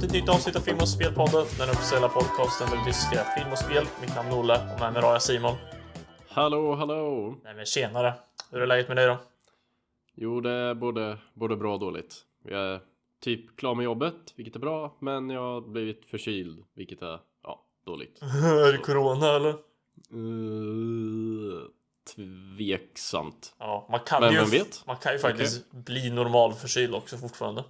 till ett nytt avsnitt av Film och Spelpodden, den officiella podcasten där vi diskuterar film och spel. Mitt namn är Olle och med mig har jag Simon. Hallå, hallå! Nej men tjenare! Hur är läget med dig då? Jo, det är både, både bra och dåligt. Jag är typ klar med jobbet, vilket är bra, men jag har blivit förkyld, vilket är, ja, dåligt. är det corona eller? Uh, tveksamt. Ja, man kan Men ju, vem vet? Man kan ju faktiskt bli normal förkyld också fortfarande.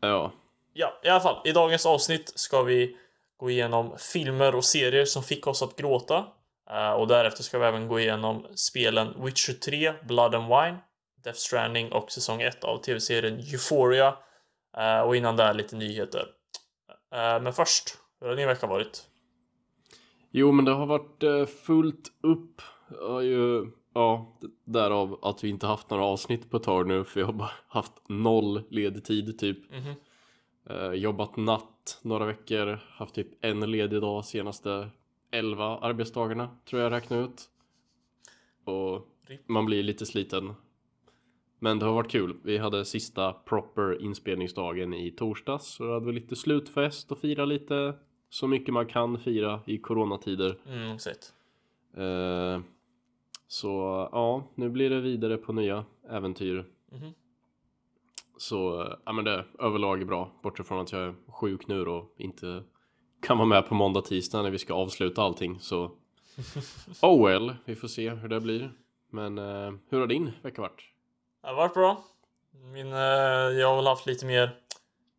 Ja, Ja, i alla fall. I dagens avsnitt ska vi gå igenom filmer och serier som fick oss att gråta. Eh, och därefter ska vi även gå igenom spelen Witcher 3, Blood and Wine, Death Stranding och säsong 1 av tv-serien Euphoria. Eh, och innan där lite nyheter. Eh, men först, hur har din vecka varit? jo, men det har varit fullt upp. Jag har ju, ja, därav att vi inte haft några avsnitt på ett tag nu, för jag har bara haft noll ledig tid typ. Mhm. Eh, jobbat natt några veckor, haft typ en ledig dag senaste 11 arbetsdagarna tror jag räknar ut. Och man blir lite sliten. Men det har varit kul. Vi hade sista proper inspelningsdagen i torsdags. Så då hade vi lite slutfest och fira lite så mycket man kan fira i coronatider. Mm, exakt. Eh, så ja, nu blir det vidare på nya äventyr. Mhm. Så ja, men det är överlag är bra. Bortsett från att jag är sjuk nu och inte kan vara med på måndag, tisdag när vi ska avsluta allting. Så oh well, vi får se hur det blir. Men eh, hur har din vecka varit? Det har varit bra. Min, eh, jag har väl haft lite mer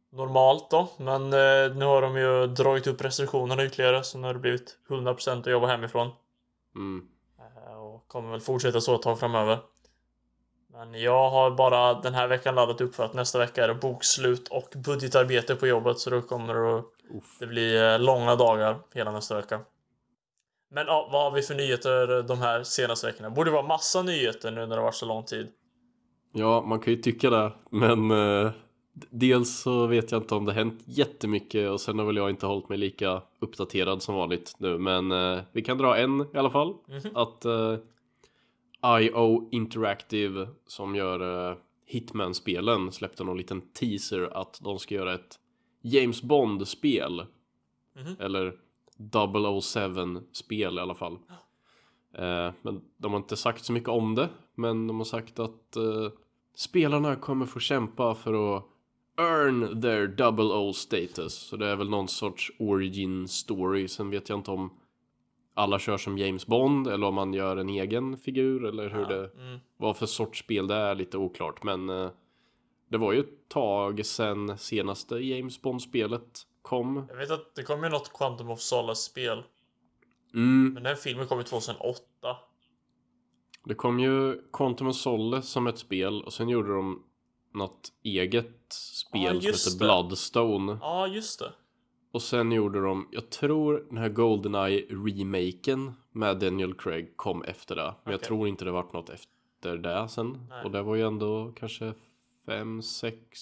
normalt då, men eh, nu har de ju dragit upp restriktionerna ytterligare så nu har det blivit 100% att jobba hemifrån. Mm. Eh, Och kommer väl fortsätta så ett tag framöver. Men jag har bara den här veckan laddat upp för att nästa vecka är det bokslut och budgetarbete på jobbet så då kommer det att det bli eh, långa dagar hela nästa vecka. Men ja, vad har vi för nyheter de här senaste veckorna? Borde vara massa nyheter nu när det varit så lång tid. Ja, man kan ju tycka det. Men eh, dels så vet jag inte om det hänt jättemycket och sen har väl jag inte hållit mig lika uppdaterad som vanligt nu. Men eh, vi kan dra en i alla fall. Mhm. Att eh, IO Interactive som gör eh, Hitman-spelen släppte någon liten teaser att de ska göra ett James Bond-spel. Mhm. Eller 007-spel i alla fall. Eh, men de har inte sagt så mycket om det. Men de har sagt att eh, spelarna kommer få kämpa för att earn their double O status. Så det är väl någon sorts origin story. Sen vet jag inte om alla kör som James Bond eller om man gör en egen figur eller hur det Mm. vad för sorts spel det är lite oklart. Men eh, det var ju ett tag sen senaste James Bond-spelet kom. Jag vet att det kom ju något Quantum of Solace-spel. Mm, Men den filmen kom ju 2008. det kom ju Quantum of Solace som ett spel och sen gjorde de något eget spel Ja, som heter det. Bloodstone. Ja, just det. Och sen gjorde de, jag tror den här Goldeneye remaken med Daniel Craig kom efter det. Men jag Okej. tror inte det vart något efter det sen. Nej. Och det var ju ändå kanske fem, sex,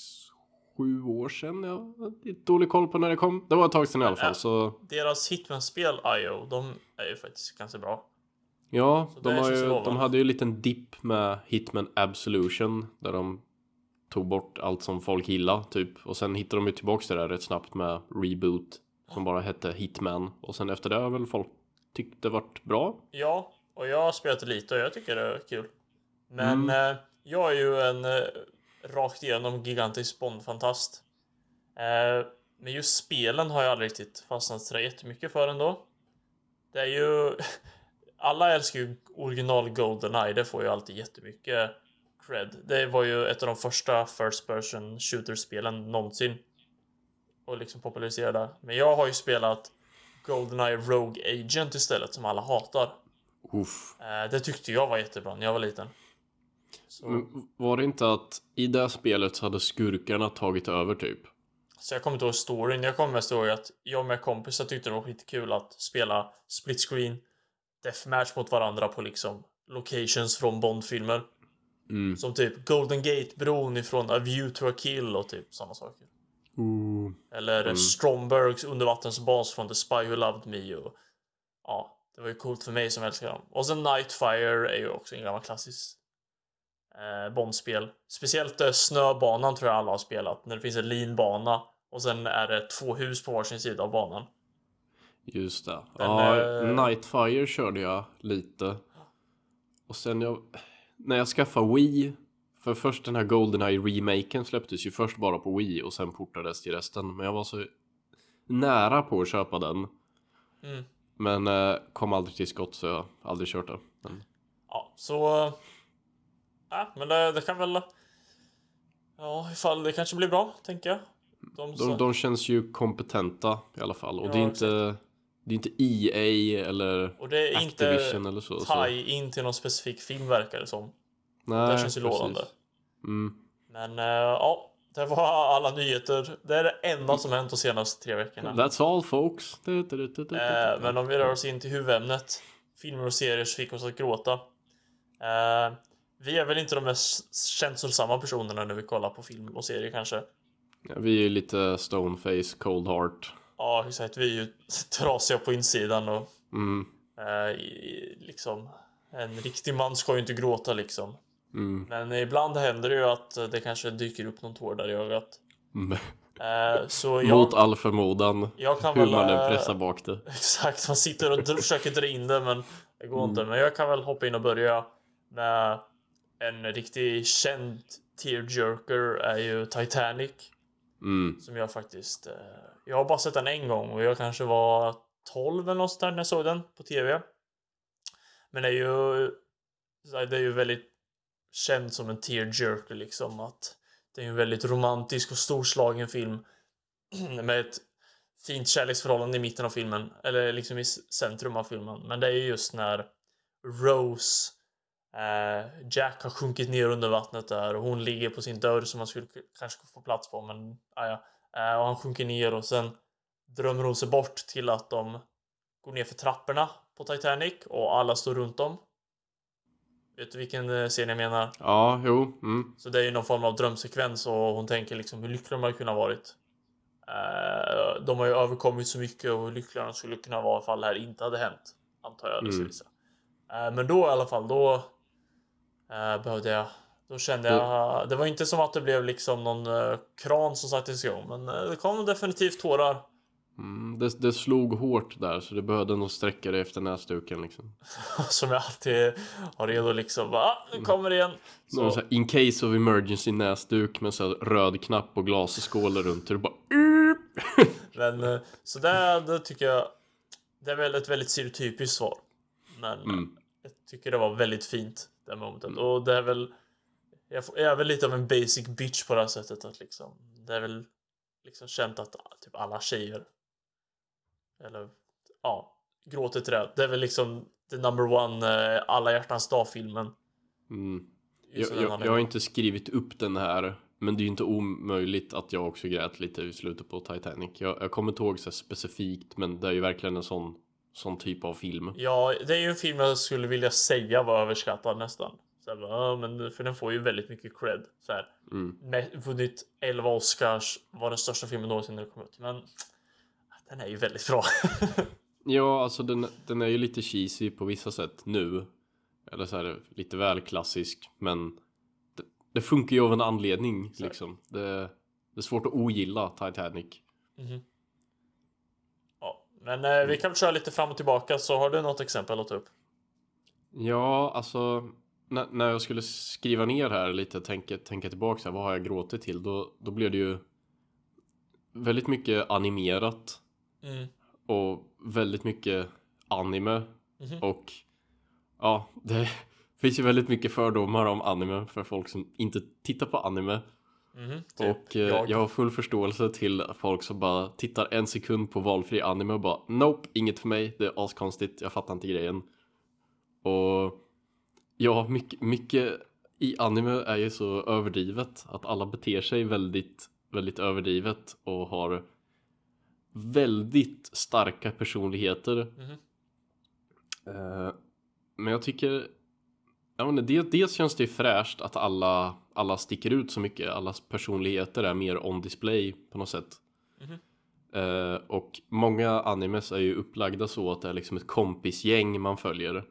sju år sedan. Jag har lite dålig koll på när det kom. Det var ett tag sedan i alla fall. Så Deras Hitman-spel, IO, de är ju faktiskt ganska bra. ja, Så de, har ju, de hade ju en liten dipp med Hitman Absolution. Där de tog bort allt som folk gillar typ. Och sen hittade de ju tillbaks det där rätt snabbt med Reboot. Som bara hette Hitman. Och sen efter det har väl folk tyckt det vart bra. Ja, och jag har spelat lite och jag tycker det är kul. Men Mm. eh, jag är ju en eh, rakt igenom gigantisk Bond-fantast. Eh, men just spelen har jag aldrig riktigt fastnat så där jättemycket för ändå. Det är ju... Alla älskar ju original Goldeneye, det får ju alltid jättemycket cred. Det var ju ett av de första First Person Shooter-spelen någonsin. Och liksom populariserade. Men jag har ju spelat Goldeneye Rogue Agent istället, som alla hatar. Uff. Eh, det tyckte jag var jättebra när jag var liten. Var det inte att i det spelet så hade skurkarna tagit över typ? så jag kommer inte ihåg storyn. Jag kommer mest ihåg att jag med kompisar tyckte det var skitkul att spela split screen deathmatch mot varandra på liksom locations från Bond-filmer. Mm. Som typ Golden Gate-bron ifrån A View to a Kill och typ sådana saker. Ooh. Eller Mm. Strombergs undervattensbas från The Spy Who Loved Me och ja, det var ju coolt för mig som älskar dem. Och sen Nightfire är ju också en gammal klassisk eh, Bondspel. Speciellt eh, snöbanan tror jag alla har spelat. När det finns en linbana Och sen är det två hus på varsin sida av banan. Just det. Den, ja, eh, Nightfire körde jag lite. Och sen jag... När jag skaffade Wii. För först den här Goldeneye remaken släpptes ju först bara på Wii och sen portades till resten. Men jag var så nära på att köpa den. Mm. Men eh, kom aldrig till skott så jag har aldrig kört den. Men, Ja, så... äh, men det, det kan väl... Ja, ifall det kanske blir bra, tänker jag. De, de, de känns ju kompetenta i alla fall. Och Ja, det är inte... Det är inte EA eller och det är Activision inte eller så. så. tie in till någon specifik film verkar det som. Nej, det känns ju lovande. Mm. Men äh, ja, det var alla nyheter. Det är det enda som hänt de senaste tre veckorna. That's all folks. Du, du, du, du, du, Eh, du. men om vi rör oss in till huvudämnet. Filmer och serier som fick oss att gråta. Eh, vi är väl inte de mest känslosamma personerna när vi kollar på film och serier kanske. Ja, vi är ju lite stoneface, cold heart. Ja, exakt. Vi är ju trasiga på insidan och Mm. eh, liksom en riktig man ska ju inte gråta liksom. Mm. Men ibland händer det ju att det kanske dyker upp någon tår där i ögat. Mm. Eh, så Mot jag, all förmodan. jag kan Hur väl... man än eh, pressar bak det. Exakt, man sitter och försöker dra in det men det går Mm. inte. Men jag kan väl hoppa in och börja med en riktigt känd tearjerker är ju Titanic. Mm. Som jag faktiskt... Eh, jag har bara sett den en gång och jag kanske var 12 eller något där när jag såg den på TV. Men det är ju... Det är ju väldigt känd som en tearjerker liksom att det är en väldigt romantisk och storslagen film med ett fint kärleksförhållande i mitten av filmen eller liksom i centrum av filmen. Men det är ju just när Rose eh, Jack har sjunkit ner under vattnet där och hon ligger på sin dörr som man skulle kanske få plats på men ah, ja eh, och han sjunker ner och sen drömmer hon sig bort till att de går ner för trapporna på Titanic och alla står runt om. Vet du vilken eh, scen jag menar? Ja, jo. Mm. Så det är ju någon form av drömsekvens och hon tänker liksom hur lycklig de hade kunnat varit. Eh, de har ju överkommit så mycket och hur lyckliga de skulle kunna vara ifall det här inte hade hänt. Antar jag. Mm. Mm. Men då i alla fall, då eh, behövde jag då kände jag, det var inte som att det blev liksom någon eh, kran som sattes igång, men eh, det kom definitivt tårar. Mm. Det, det slog hårt där så det behövde nog sträcka dig efter näsduken liksom. som jag alltid har redo liksom. Bara, ah, nu kommer det igen. Så. Så, Så här, in case of emergency näsduk med så röd knapp och glasskålar runt. Och du bara men eh, så där, det tycker jag, det är väl ett väldigt stereotypiskt svar. Men Mm. jag tycker det var väldigt fint, det momentet. Och det är väl, jag får- jag är väl lite av en basic bitch på det här sättet att liksom, det är väl liksom känt att ah, typ alla tjejer, eller ja, gråter till det. Det är väl liksom the number one, eh, alla hjärtans dag-filmen. Mm. Jag, jag, har jag har inte skrivit upp den här. Men det är ju inte omöjligt att jag också grät lite i slutet på Titanic. Jag, jag kommer inte ihåg så specifikt men det är ju verkligen en sån, sån typ av film. Ja, det är ju en film jag skulle vilja säga var överskattad nästan. Så här, ja, men för den får ju väldigt mycket cred. Så här, Mm. med, vunnit 11 Oscars, var den största filmen någonsin när det kom ut. Men den är ju väldigt bra. Ja, alltså den, den är ju lite cheesy på vissa sätt nu. Eller så här lite väl klassisk. Men det, det funkar ju av en anledning liksom. Det, det är svårt att ogilla Titanic. Mhm. Ja, men eh, vi kan väl köra lite fram och tillbaka så har du något exempel att ta upp? Ja, alltså när, när jag skulle skriva ner här lite, tänka, tänka tillbaka, här, vad har jag gråtit till? Då, då blev det ju väldigt mycket animerat Mm. och väldigt mycket anime Mhm. och ja, det finns ju väldigt mycket fördomar om anime för folk som inte tittar på anime Mhm, typ och eh, jag. har full förståelse till folk som bara tittar en sekund på valfri anime och bara Nope, inget för mig, det är askonstigt, jag fattar inte grejen och ja, mycket, mycket i anime är ju så överdrivet att alla beter sig väldigt, väldigt överdrivet och har väldigt starka personligheter. Eh, men jag tycker jag inte, dels, dels känns det ju fräscht att alla, alla sticker ut så mycket. Allas personligheter är mer on display på något sätt. Mhm. Eh, och många animes är ju upplagda så att det är liksom ett kompisgäng man följer.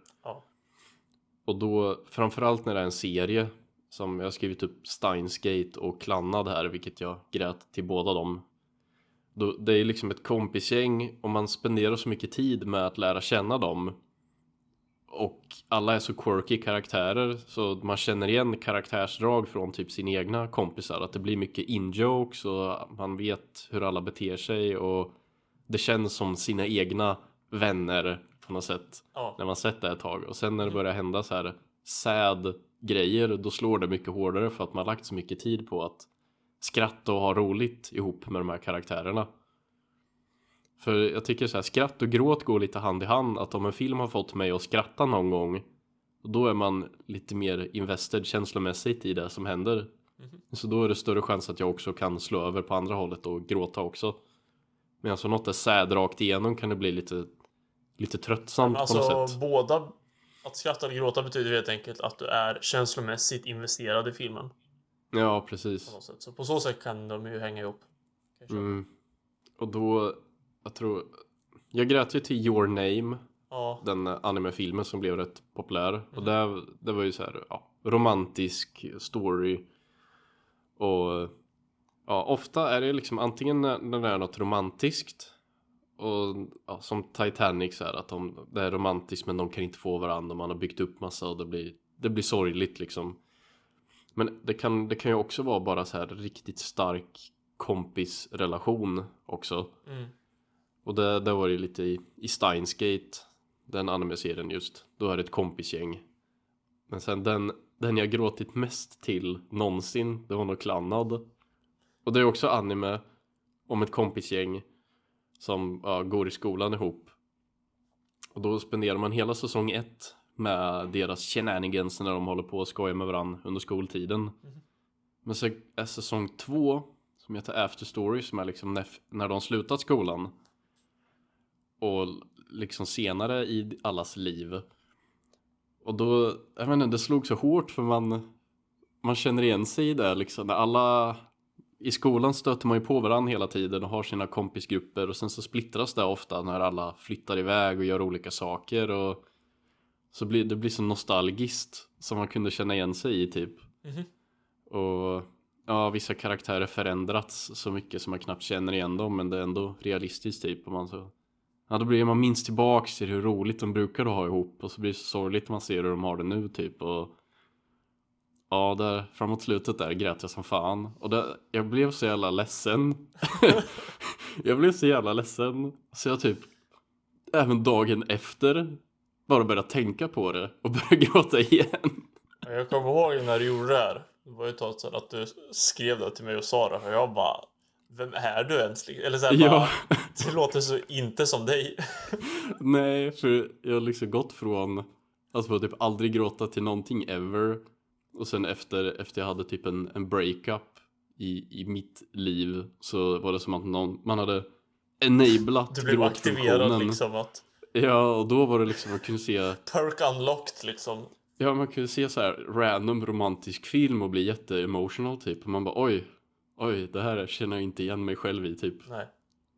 Och då framförallt när det är en serie som jag har skrivit upp Steinsgate och Klannad här, vilket jag grät till båda dem. då, det är liksom ett kompisgäng och man spenderar så mycket tid med att lära känna dem. Och alla är så quirky karaktärer så man känner igen karaktärsdrag från typ sina egna kompisar. Att det blir mycket in-jokes och man vet hur alla beter sig och det känns som sina egna vänner på något sätt. Ja. När man sett det ett tag. Och sen när det börjar hända så här sad grejer då slår det mycket hårdare för att man har lagt så mycket tid på att skratta och ha roligt ihop med de här karaktärerna. För jag tycker så här, skratt och gråt går lite hand i hand. Att om en film har fått mig att skratta någon gång, då är man lite mer invested känslomässigt i det som händer. Mhm. Så då är det större chans att jag också kan slå över på andra hållet och gråta också. Medan så något är sad rakt igenom kan det bli lite, lite tröttsamt på Alltså något sätt. båda, att skratta eller gråta betyder helt enkelt att du är känslomässigt investerad i filmen. Ja, På precis. sätt. Så på så sätt kan de ju hänga ihop. Mm. Och då, jag tror, jag grät ju till Your Name Ja, den animefilmen som blev rätt populär. Mm. Och det, det var ju så här, ja, romantisk story. Och ja, ofta är det liksom antingen när, när det är något romantiskt. Och ja, som Titanic så här att de, det är romantiskt men de kan inte få varandra och man har byggt upp massa och det blir, det blir sorgligt liksom. Men det kan, det kan ju också vara bara så här riktigt stark kompisrelation också. mm. Och det, det var ju lite i, i Steins Gate Den anime-serien just Då är det ett kompisgäng Men sen den, den jag gråtit mest till någonsin Det var nog Klannad Och det är också anime Om ett kompisgäng Som ja, går i skolan ihop Och då spenderar man hela säsong ett Med deras shenanigans När de håller på att skoja med varandra under skoltiden Men så är säsong två Som heter After Story Som är liksom när, när de slutat skolan och liksom senare i allas liv. Och då, jag vet inte, det slog så hårt för man, man känner igen sig i det liksom. När alla, i skolan stöter man ju på varandra hela tiden och har sina kompisgrupper och sen så splittras det ofta när alla flyttar iväg och gör olika saker och så blir det blir så nostalgiskt som man kunde känna igen sig i typ. Mhm. Och ja, vissa karaktärer förändrats så mycket som man knappt känner igen dem men det är ändå realistiskt typ. Och man så Ja, då blir man minst tillbaks till hur roligt de brukade ha ihop och så blir det så sorgligt när man ser hur de har det nu typ och Ja, där framåt slutet där grät jag som fan och det, jag blev så jävla ledsen Jag blev så jävla ledsen så jag typ även dagen efter bara började tänka på det och började gråta igen Ja, Jag kommer ihåg när du gjorde det här. Det var ju ett tag sedan att du skrev det till mig och Sara och jag bara Vem är du ens? Eller så här, Ja. bara, Det låter så inte som dig. Nej, för jag har liksom gått från Alltså att typ aldrig gråta till någonting ever Och sen efter, efter jag hade typ en, en breakup i, i mitt liv Så var det som att någon, man hade enablat Du blev aktiverad liksom att Ja, och då var det liksom, man kunde se Perk unlocked liksom. Ja, man kunde se så här random romantisk film och bli jätteemotional typ Och man bara oj, oj, det här känner jag inte igen mig själv i typ Nej.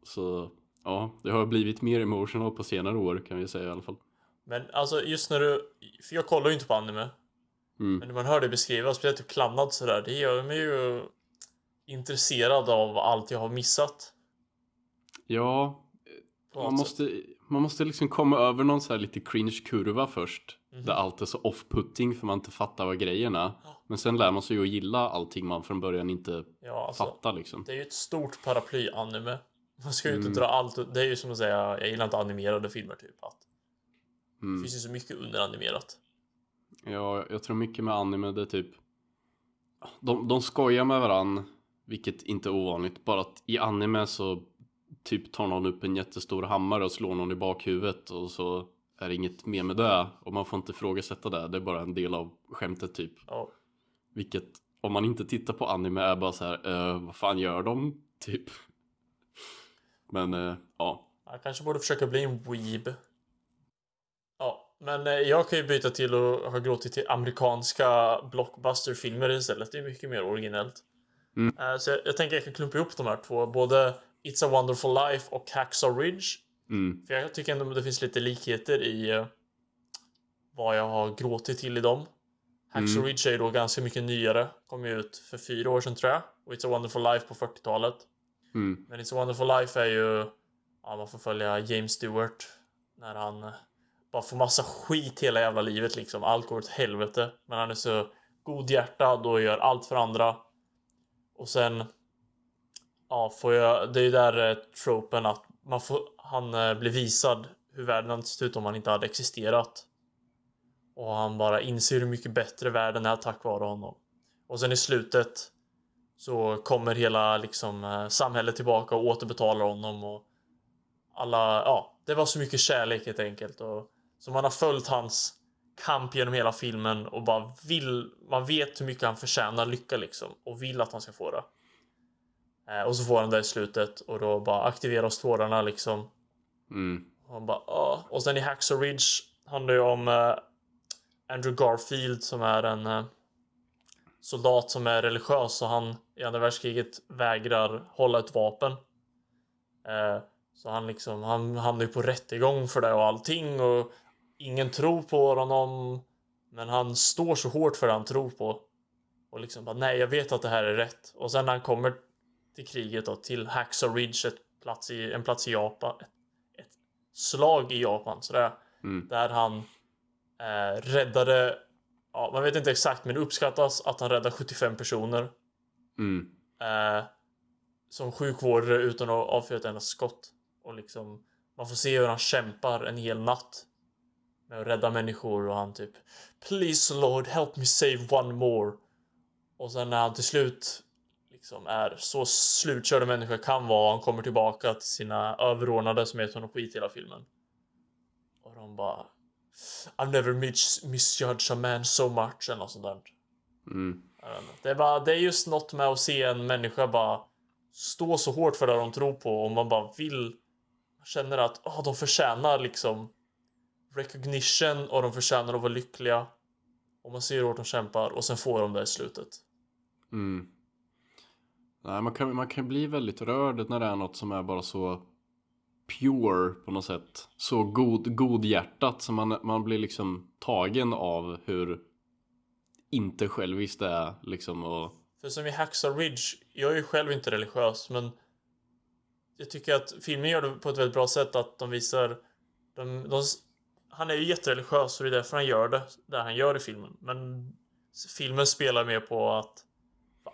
Så ja, det har blivit mer emotional på senare år kan vi säga i alla fall Men alltså just när du, för jag kollar ju inte på anime. Mm. Men när man hör det beskrivas, speciellt typ klannad sådär, det gör mig ju intresserad av allt jag har missat. Ja, man måste, man måste liksom komma över någon så här lite cringe kurva först. Mhm. Där allt är så off-putting för man inte fattar vad grejen är. Ja. Men sen lär man sig ju att gilla allting man från början inte Ja, alltså. fattar liksom. Det är ju ett stort paraply-anime. Man ska ju inte Mm. dra allt. Det är ju som att säga, jag gillar inte animerade filmer typ. Att Det Mm. finns ju så mycket underanimerat. Ja, jag tror mycket med anime det är typ de, de skojar med varann Vilket inte är ovanligt. Bara att i anime så typ tar någon upp en jättestor hammare och slår någon i bakhuvudet och så är det inget mer med det. Och man får inte ifrågasätta det. Det är bara en del av skämtet typ. Ja. Vilket om man inte tittar på anime är bara så här, eh, vad fan gör de? Typ. Men eh, ja. Jag kanske borde försöka bli en weeb. Men eh, jag kan ju byta till att ha gråtit till amerikanska blockbusterfilmer istället. Det är mycket mer originellt. Mm. Eh, Så jag, jag tänker jag kan klumpa ihop de här två. Både It's a wonderful life och Hacksaw Ridge. Mm, För jag tycker ändå det finns lite likheter i eh, vad jag har gråtit till i dem. Hacksaw Mm. Ridge är ju då ganska mycket nyare. Kom ju ut för fyra år sedan tror jag. Och It's a wonderful life på 40-talet. Mm. Men It's a wonderful life är ju, ja man får följa James Stewart när han bara får massa skit hela jävla livet liksom. Allt går åt helvete. Men han är så godhjärtad och gör allt för andra. Och sen, ja får jag, det är ju där eh, tropen att man får, han eh, blir visad hur världen hade sett ut om han inte hade existerat. Och han bara inser hur mycket bättre världen är tack vare honom. Och sen i slutet så kommer hela liksom eh, samhället tillbaka och återbetalar honom och alla, ja, det var så mycket kärlek helt enkelt och så man har följt hans kamp genom hela filmen och bara vill, man vet hur mycket han förtjänar lycka liksom och vill att han ska få det. Eh, och så får han det i slutet och då bara aktiveras tårarna liksom. Mm. Och han bara Åh. Och sen i Hacksaw Ridge handlar ju om eh, Andrew Garfield som är en eh, soldat som är religiös och han i andra världskriget vägrar hålla ett vapen. Eh, så han liksom, han hamnar ju på rättegång för det och allting och ingen tror på honom. Men han står så hårt för det han tror på. Och liksom bara, nej jag vet att det här är rätt. Och sen när han kommer till kriget då, till Hacksaw Ridge, ett plats i, en plats i Japan. Ett, ett slag i Japan, sådär. Mm. Där han eh, räddade, ja man vet inte exakt men det uppskattas att han räddade 75 personer. Mm. Eh, som sjukvårdare utan att avfyra ett enda skott. Och liksom, man får se hur han kämpar en hel natt. Med att rädda människor och han typ Please Lord help me save one more. Och sen när han till slut liksom är så slutkörd en människa kan vara. Han kommer tillbaka till sina överordnade som heter honom skit hela filmen. Och de bara I've never mis- misjudged a man so much eller något sånt där. Mm. Det är, bara, det är just något med att se en människa bara stå så hårt för det de tror på och man bara vill man känner att oh, de förtjänar liksom recognition och de förtjänar att vara lyckliga. Och man ser hur hårt de kämpar och sen får de det i slutet. Mm. Nej, man kan, man kan bli väldigt rörd när det är något som är bara så pure på något sätt. Så god, godhjärtat så man, man blir liksom tagen av hur inte själviskt det är liksom och För som i Hacksaw Ridge, jag är ju själv inte religiös men jag tycker att filmen gör det på ett väldigt bra sätt att de visar de, de, han är ju jättereligiös och det är därför han gör det, det han gör i filmen. Men filmen spelar mer på att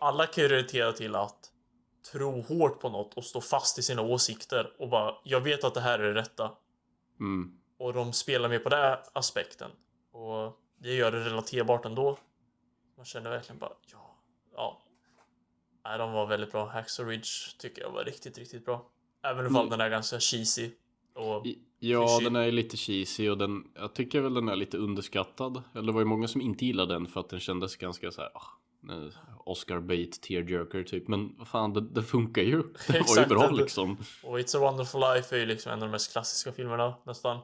alla kan ju relatera till att tro hårt på något och stå fast i sina åsikter och bara jag vet att det här är det rätta. mm, Och de spelar mer på den aspekten. Och det gör det relaterbart ändå. Man känner verkligen bara, ja, ja. Nej, de var väldigt bra. Hacksaw Ridge tycker jag var riktigt, riktigt bra. Även ifall Mm. den är ganska cheesy. Och Ja, den är lite cheesy och den, jag tycker väl den är lite underskattad. Eller det var ju många som inte gillade den för att den kändes ganska så här, ah, Oscar bait tearjerker typ. Men vad fan, det, det funkar ju. Det var ju bra liksom. Och It's a wonderful life är ju liksom en av de mest klassiska filmerna nästan.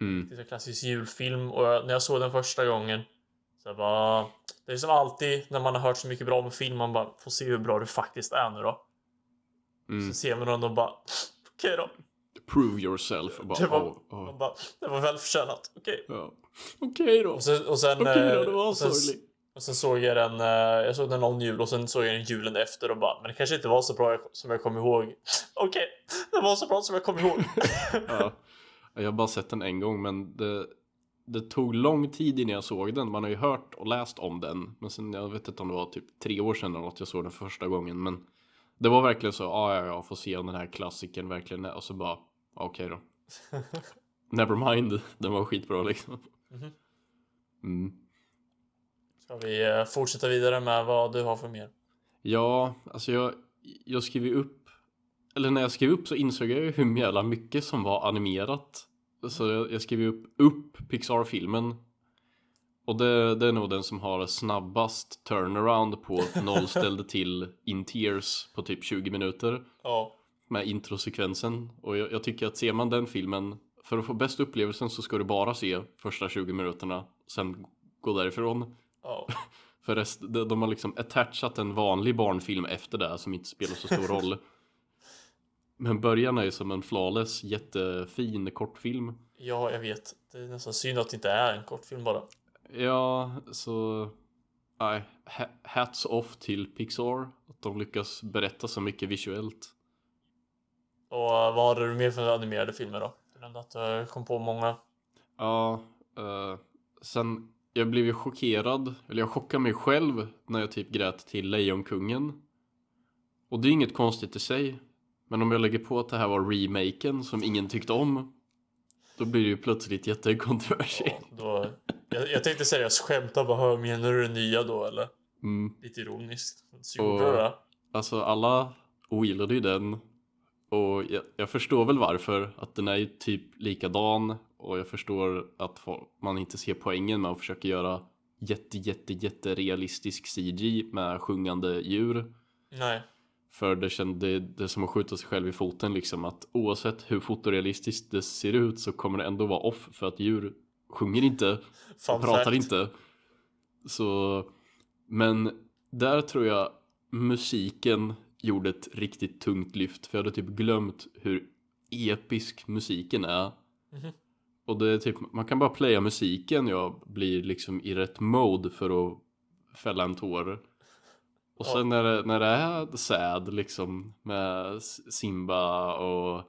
Mm, Det är en klassisk julfilm och jag, när jag såg den första gången så jag bara, det är som alltid när man har hört så mycket bra om film, man bara får se hur bra det faktiskt är nu då. mm. Så ser man den och bara, okej då. Prove yourself. Bara, Det var, åh, man bara, det var väl förtjänat. Okej. ja. Okej då. Och sen, och sen, Okej då, eh, det var och sen, sorgligt. och sen såg jag den, eh, jag såg den någon jul och sen såg jag den julen efter och bara, men det kanske inte var så bra som jag kom ihåg. Okej, det var så bra som jag kom ihåg. Ja. Jag har bara sett den en gång men det, det tog lång tid innan jag såg den. Man har ju hört och läst om den. Men sen, jag vet inte om det var typ tre år sedan eller något jag såg den första gången. Men det var verkligen så, ja ja ja, får se om den här klassikern verkligen är. Och så bara, okej då. Never mind, den var skitbra liksom. Mhm. Mm. Ska vi eh, fortsätta vidare med vad du har för mer? Ja, alltså jag, jag skrev ju upp, eller när jag skrev upp så insåg jag ju hur jävla mycket som var animerat. Så jag, jag skrev ju upp, upp Pixar-filmen. Och det, det är nog den som har snabbast turnaround på nollställd till in tears på typ 20 minuter Ja, med introsekvensen. Och jag, jag tycker att ser man den filmen, för att få bäst upplevelsen så ska du bara se första 20 minuterna, sen gå därifrån. ja, För rest, de, de har liksom attachat en vanlig barnfilm efter det som inte spelar så stor roll. Men början är ju som en flawless, jättefin kortfilm. ja, jag vet. Det är nästan synd att det inte är en kortfilm bara. Ja, så... Nej, ha- hats off till Pixar. Att de lyckas berätta så mycket visuellt. Vad har du mer för animerade filmer då? Du nämnde att du kom på många. Ja, eh, sen jag blev ju chockerad, eller jag chockade mig själv när jag typ grät till Lejonkungen. Och det är inget konstigt i sig. Men om jag lägger på att det här var remaken som ingen tyckte om. Då blir det ju plötsligt jättekontroversiellt. Ja, då, jag, jag tänkte seriöst skämta bara, menar du det nya då eller? Mm. Lite ironiskt. Så gjorde Och- du det. Alltså alla ogillade ju den. Och jag, jag förstår väl varför. Att den är ju typ likadan. Och jag förstår att man inte ser poängen med att försöka göra jätte, jätte, jätte realistisk CG med sjungande djur. Nej. För det kände det som att skjuta sig själv i foten liksom. Att oavsett hur fotorealistiskt det ser ut så kommer det ändå vara off. För att djur sjunger inte och pratar fact. inte. Så, men där tror jag musiken gjorde ett riktigt tungt lyft. För jag hade typ glömt hur episk musiken är. Mhm. Och det är typ, man kan bara playa musiken jag blir liksom i rätt mode för att fälla en tår. Och sen när det, när det är sad liksom med Simba och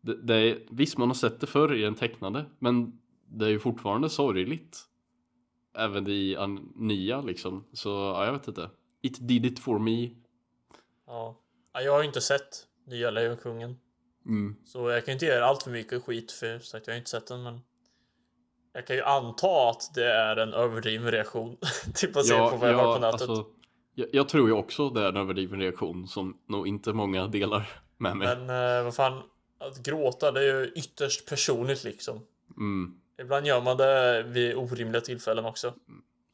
det, det är, visst man har sett det förr i den tecknade men det är ju fortfarande sorgligt. Även i an, nya liksom. Så ja, jag vet inte. It did it for me. Ja. ja. Jag har ju inte sett nya Lejonkungen. Mm. Så jag kan ju inte ge allt för mycket skit för så att jag har inte sett den men jag kan ju anta att det är en överdriven reaktion. typ att se på vad jag hört på nätet. alltså, jag, jag tror ju också det är en överdriven reaktion som nog inte många delar med mig. Men eh, vad fan, att gråta det är ju ytterst personligt liksom. Mm. Ibland gör man det vid orimliga tillfällen också.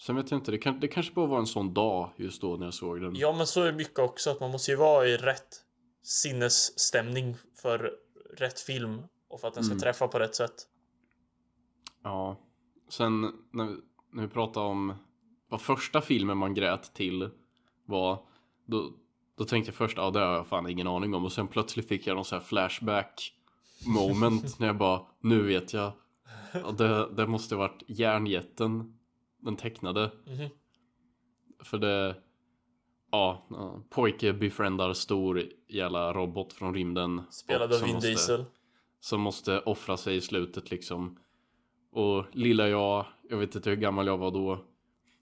Sen vet jag inte, det, kan, det kanske bara var en sån dag just då när jag såg den. Ja men så är det mycket också att man måste ju vara i rätt sinnesstämning för rätt film och för att den ska Mm. träffa på rätt sätt. Ja. Sen när, vi- när vi pratar om vad första filmen man grät till var, då, då tänkte jag först, ja det har jag fan ingen aning om. Och sen plötsligt fick jag någon sån här flashback moment när jag bara, nu vet jag. Ja, det, det måste varit Järnjätten, den tecknade. Mhm. För det, ja, pojke befriendar stor jävla robot från rymden. Spelad av Vin måste- Diesel. som måste offra sig i slutet liksom. Och lilla jag, jag vet inte hur gammal jag var då,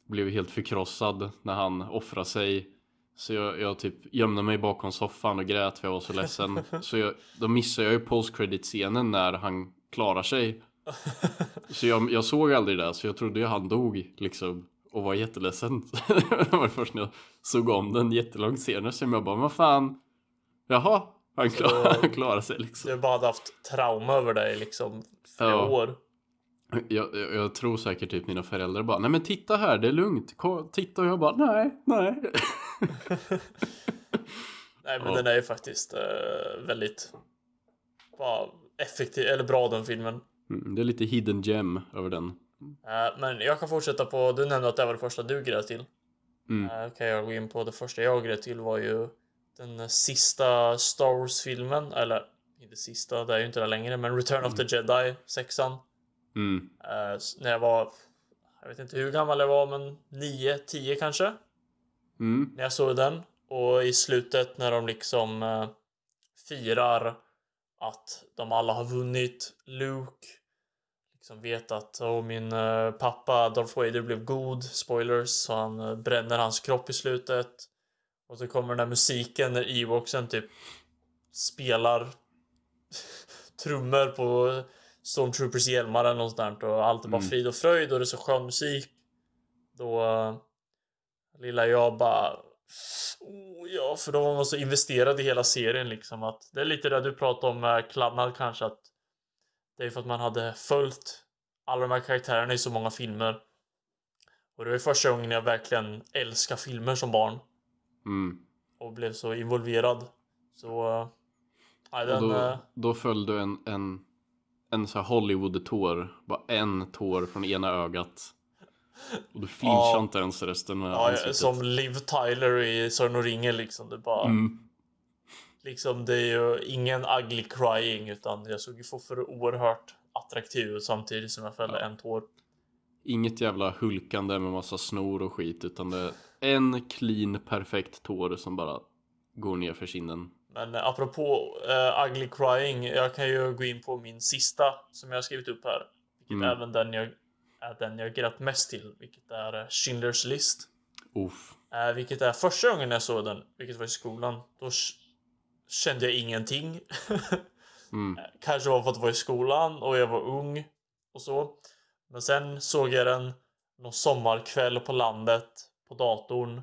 blev helt förkrossad när han offrade sig. Så jag, jag typ gömde mig bakom soffan och grät för jag var så ledsen. Så jag, då missade jag ju post credit scenen när han klarar sig. Så jag, jag såg aldrig det, så jag trodde ju han dog liksom. Och var jätteledsen. det var först när jag såg om den jättelångt senare som jag bara, vad fan. Jaha, han, klar, han klarar sig liksom. Du har bara hade haft trauma över dig liksom flera Ja. år. Jag, jag, jag tror säkert typ mina föräldrar bara, nej men titta här, det är lugnt. Ko- Titta och jag bara, nej, nej. Nej men Ja. den är ju faktiskt eh, väldigt bara effektiv, eller bra den filmen. Mm, det är lite hidden gem över den. Eh, men jag kan fortsätta på, du nämnde att det var det första du grät till. Mm. Eh, kan jag gå in på det första jag grät till var ju den sista Star Wars-filmen, eller inte sista, det är ju inte det längre, men Return of the Jedi, sexan. Mm. S- när jag var, jag vet inte hur gammal jag var, men 9, 10 kanske. Mm. när jag såg den. Och i slutet när de liksom eh, firar att de alla har vunnit. Luke liksom vet att oh, min eh, pappa Darth Vader blev god. Spoilers. Så han eh, bränner hans kropp i slutet. Och så kommer den där musiken när Ewoksen typ spelar trummor på Stormtroopers hjälmar eller något sånt där. Och allt är bara Mm. frid och fröjd och det är så skön musik. Då eh, lilla jag bara oh, ja, för då var man så investerad i hela serien liksom att det är lite det du pratade om med Clannad kanske att det är för att man hade följt alla de här karaktärerna i så många filmer. Och det var första gången jag verkligen älskar filmer som barn Mm. och blev så involverad. Så eh, nej, den, Och då, eh, då föll du en, en, en så här Hollywood-tår. Bara en tår från ena ögat. Och du flinchade Ja. inte ens resten med ja, ansiktet. som Liv Tyler i Sagan om ringen liksom. Det bara Mm. Liksom det är ju ingen ugly crying utan jag såg ju för oerhört attraktiv ut samtidigt som jag fällde Ja. en tår. Inget jävla hulkande med massa snor och skit. Utan det är en clean, perfekt tår som bara går ner för kinden. Men eh, apropå uh, Ugly Crying, jag kan ju gå in på min sista som jag har skrivit upp här. Vilket Mm. även den jag, är den jag grät mest till, vilket är eh, Schindler's List. Uff. Eh, vilket är första gången jag såg den, vilket var i skolan. Då kände jag ingenting. Mm. Kanske var för att det var i skolan och jag var ung och så. Men sen såg jag den någon sommarkväll på landet på datorn.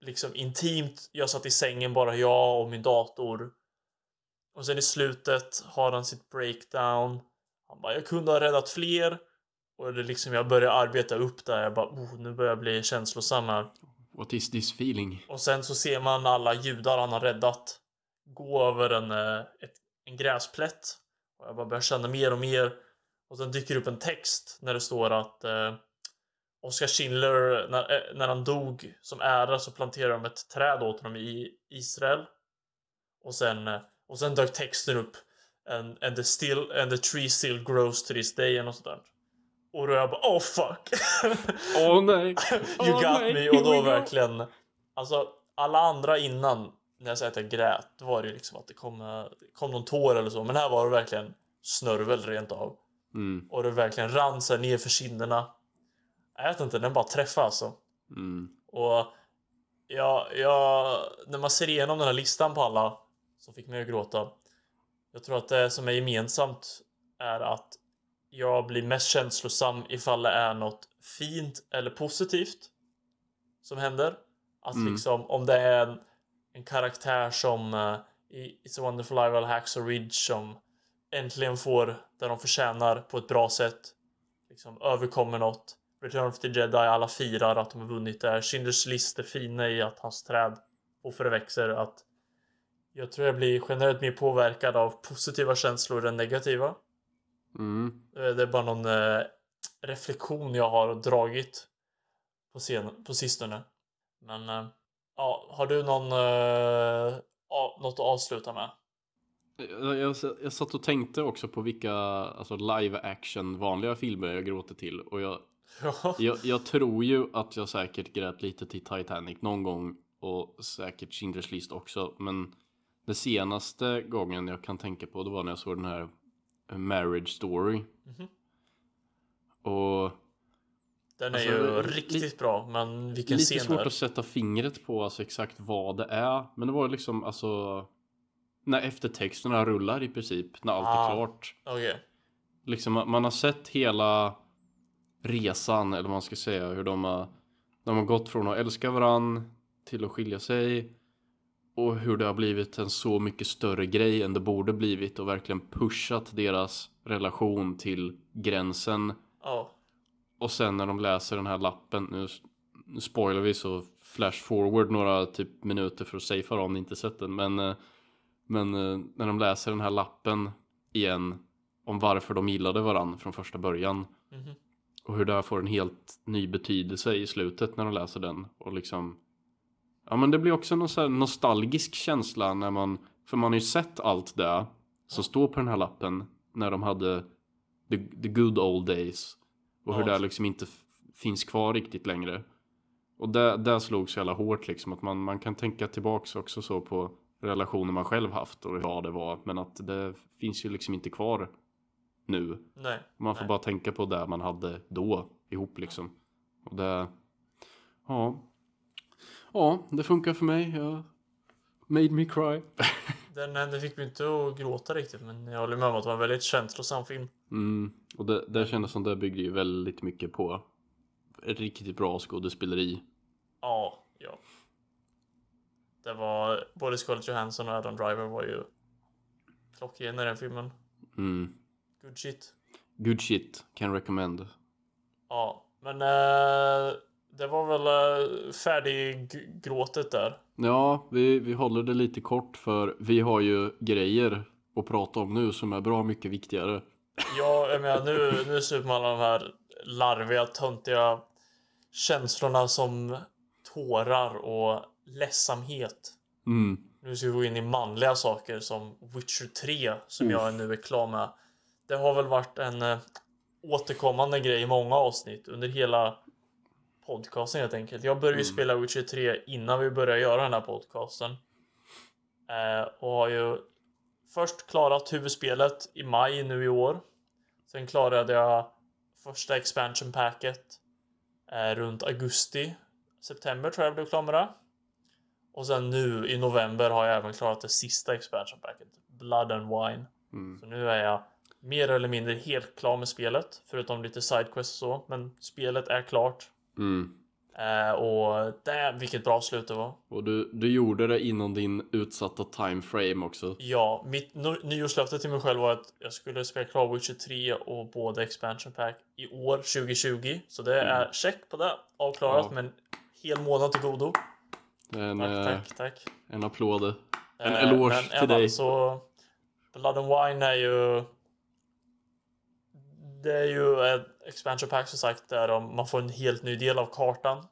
Liksom intimt. Jag satt i sängen bara jag och min dator. Och sen i slutet har han sitt breakdown. Han bara, jag kunde ha räddat fler. Och det liksom, jag börjar arbeta upp där. Jag bara, oh, nu börjar jag bli känslosam här. What is this feeling? Och sen så ser man alla judar han har räddat gå över en, eh, ett, en gräsplätt. Och jag bara börjar känna mer och mer. Och sen dyker upp en text när det står att eh, Oskar Schindler, när, eh, när han dog som ära så planterade de ett träd åt honom i Israel. Och sen, eh, och sen dök texten upp. And, and, the still, and the tree still grows to this day. Och där. Och då är jag bara oh fuck. Åh nej! You Åh, got nej, me. Och då go. verkligen. Alltså alla andra innan. När jag säger att jag grät. Då var det ju liksom att det kom, eh, kom någon tår eller så. Men här var det verkligen snörvel rent av. Mm. Och det verkligen rann sig ner för kinderna. Jag vet inte, den bara träffade alltså. Mm. Och ja, ja, när man ser igenom den här listan på alla som fick mig att gråta. Jag tror att det som är gemensamt är att jag blir mest känslosam ifall det är något fint eller positivt som händer. Att Mm. liksom om det är en, en karaktär som eh, i It's a wonderful life eller Hacksaw Ridge som äntligen får det de förtjänar på ett bra sätt. Liksom överkommer något. Return of the Jedi, alla firar att de har vunnit där. Schindler's list är fina i att hans träd och det växer. Att jag tror jag blir generellt mer påverkad av positiva känslor än negativa. Mm. Eh, Det är bara någon eh, reflektion jag har dragit på, scen- på sistone. Men eh, ja, har du någon eh, något att avsluta med? Jag, jag, jag satt och tänkte också på vilka alltså, live action vanliga filmer jag gråter till och jag, Ja. jag, jag tror ju att jag säkert grät lite till Titanic någon gång och säkert Schindler's list också men det senaste gången jag kan tänka på det var när jag såg den här Marriage Story Mhm. och Den är Alltså, ju li- riktigt bra, men vilken lite scen svårt är att sätta fingret på alltså exakt vad det är men det var liksom alltså när eftertexterna rullar i princip när allt Ah. är klart Okej. liksom man man har sett hela resan eller vad man ska säga hur de har de har gått från att älska varann till att skilja sig och hur det har blivit en så mycket större grej än det borde blivit och verkligen pushat deras relation till gränsen Ja. Och sen när de läser den här lappen nu, nu spoilar vi så flash forward några typ minuter för att safea om ni inte sett den men eh, men eh, när de läser den här lappen igen om varför de gillade varann från första början. Mhm. och hur det här får en helt ny betydelse i slutet när de läser den. Och liksom Ja men det blir också någon så här nostalgisk känsla när man För man har ju sett allt det Som står på den här lappen När de hade The, the good old days Och hur Ja. det liksom inte finns kvar riktigt längre Och det, det slog så jävla hårt liksom att man, man kan tänka tillbaks också så på Relationer man själv haft och vad det var Men att det finns ju liksom inte kvar Nu Nej. man får Nej. bara tänka på det man hade då ihop liksom. Och det... Ja. Ja, det funkar för mig. Jag made me cry. Den, den fick mig inte att gråta riktigt, men jag håller med om att det var en väldigt känslosam film. Mm. Och det, det kändes som det byggde ju väldigt mycket på ett riktigt bra skådespeleri. Ja, ja. Det var både Scarlett Johansson och Adam Driver var ju klockrena i den filmen. Mm. Good shit. Good shit, can recommend. Ja, men eh, det var väl eh, färdiggråtet där. Ja, vi, vi håller det lite kort för vi har ju grejer att prata om nu som är bra mycket viktigare. Ja, jag menar nu, nu slut med alla de här larviga, töntiga känslorna som tårar och ledsamhet. Mm. Nu ska vi gå in i manliga saker som Witcher 3 som jag nu är klar med. Det har väl varit en eh, återkommande grej i många avsnitt under hela podcasten helt enkelt. Jag började ju Mm. spela Witcher 3 innan vi började göra den här podcasten. Eh, och har ju först klarat huvudspelet i maj nu i år. Sen klarade jag första expansion packet eh, runt augusti, september tror jag jag blev klar med det. Och sen nu i november har jag även klarat det sista expansion packet, Blood and Wine. Mm. Så nu är jag mer eller mindre helt klar med spelet, förutom lite sidequests och så. Men spelet är klart. Mm. Eh, och det, vilket bra slut det var. Och du, du gjorde det inom din utsatta time frame också. Ja, mitt nyårslöfte till mig själv var att jag skulle spela klar Witcher 3 och båda expansion pack i år 2020. Så det är check på det. Avklarat Ja. med en hel månad till godo. En, Tack, eh, tack, tack. en applåd. En Eh, eloge men till dig. fall Så Blood and Wine är ju Det är ju ett expansion pack som sagt där de- man får en helt ny del av kartan.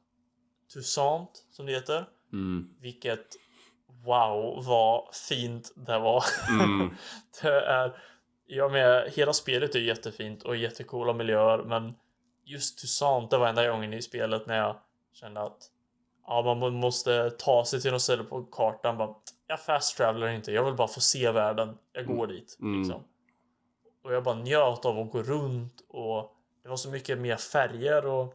Toussaint som det heter. Mm. Vilket Wow vad fint det var. Mm. det är Ja med hela spelet är jättefint och jättecoola miljöer men just Toussaint det var enda gången i spelet när jag kände att Ja man måste ta sig till något ställe på kartan bara Jag fast travelar inte, jag vill bara få se världen. Jag går dit Mm. liksom. Och jag bara njöt av att gå runt och det var så mycket mer färger och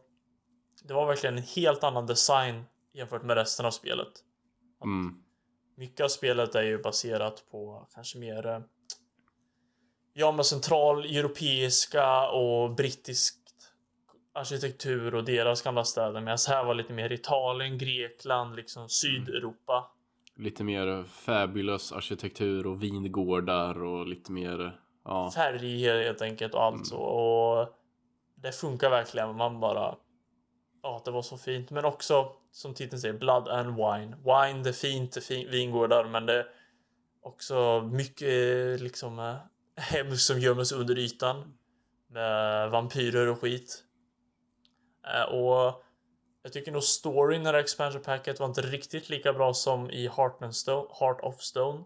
det var verkligen en helt annan design jämfört med resten av spelet. Mm. Mycket av spelet är ju baserat på kanske mer eh, Ja men central europeiska och brittiskt arkitektur och deras gamla städer medan här var lite mer Italien, Grekland, liksom Sydeuropa. Lite mer fabulous arkitektur och vingårdar och lite mer... Ja. Färg helt enkelt och allt så och det funkar verkligen. Man bara Ja, det var så fint, men också som titeln säger Blood and Wine. Wine, det är fint, det är fin, vingårdar, men det är också mycket liksom eh, hemskt som gömmer sig under ytan med vampyrer och skit. Eh, och jag tycker nog storyn i det här expansion packet var inte riktigt lika bra som i Heart, and Stone, Heart of Stone.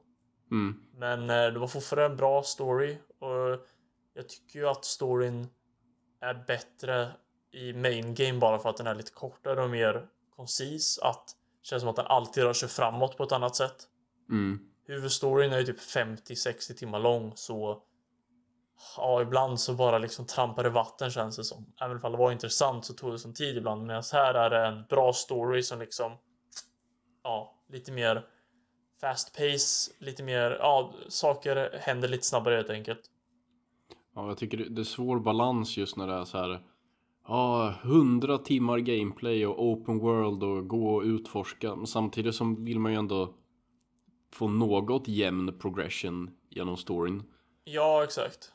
Mm. Men eh, det var fortfarande en bra story och jag tycker ju att storyn är bättre i main game bara för att den är lite kortare och mer koncis. Att det känns som att den alltid rör sig framåt på ett annat sätt. Mm. Huvudstoryn är ju typ 50-60 timmar lång så Ja, ibland så bara liksom trampar det vatten känns det som. Även om det var intressant så tog det som tid ibland. Medan här är det en bra story som liksom Ja, lite mer fast pace, lite mer, ja, saker händer lite snabbare helt enkelt. Ja, jag tycker det är svår balans just när det är så här. Ja, 100 timmar gameplay och open world och gå och utforska. Men samtidigt som vill man ju ändå få något jämn progression genom storyn. Ja, exakt.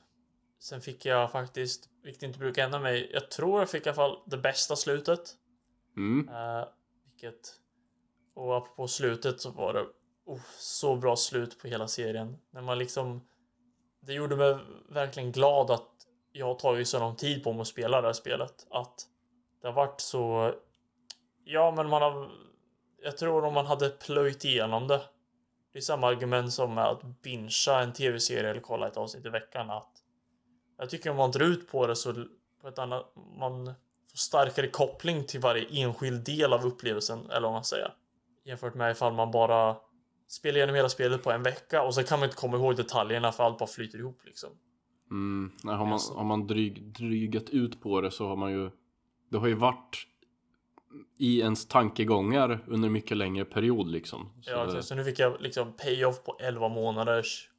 Sen fick jag faktiskt, vilket inte brukar hända mig, jag tror jag fick i alla fall det bästa slutet. Mm. Uh, vilket, och apropå slutet så var det oh, så bra slut på hela serien. När man liksom, det gjorde mig verkligen glad att jag har tagit så lång tid på mig att spela det här spelet. Att det har varit så, ja men man har, jag tror om man hade plöjt igenom det. Det är samma argument som med att bingea en tv-serie eller kolla ett avsnitt i veckan. Att jag tycker om man drar ut på det så på ett annat, man får starkare koppling till varje enskild del av upplevelsen, eller vad man säger. Jämfört med ifall man bara spelar igenom hela spelet på en vecka och så kan man inte komma ihåg detaljerna för allt bara flyter ihop liksom. Mm. Nej, har man, Alltså. har man dryg, drygat ut på det så har man ju Det har ju varit i ens tankegångar under mycket längre period liksom. Så Ja, det, så nu fick jag liksom payoff på 11 månaders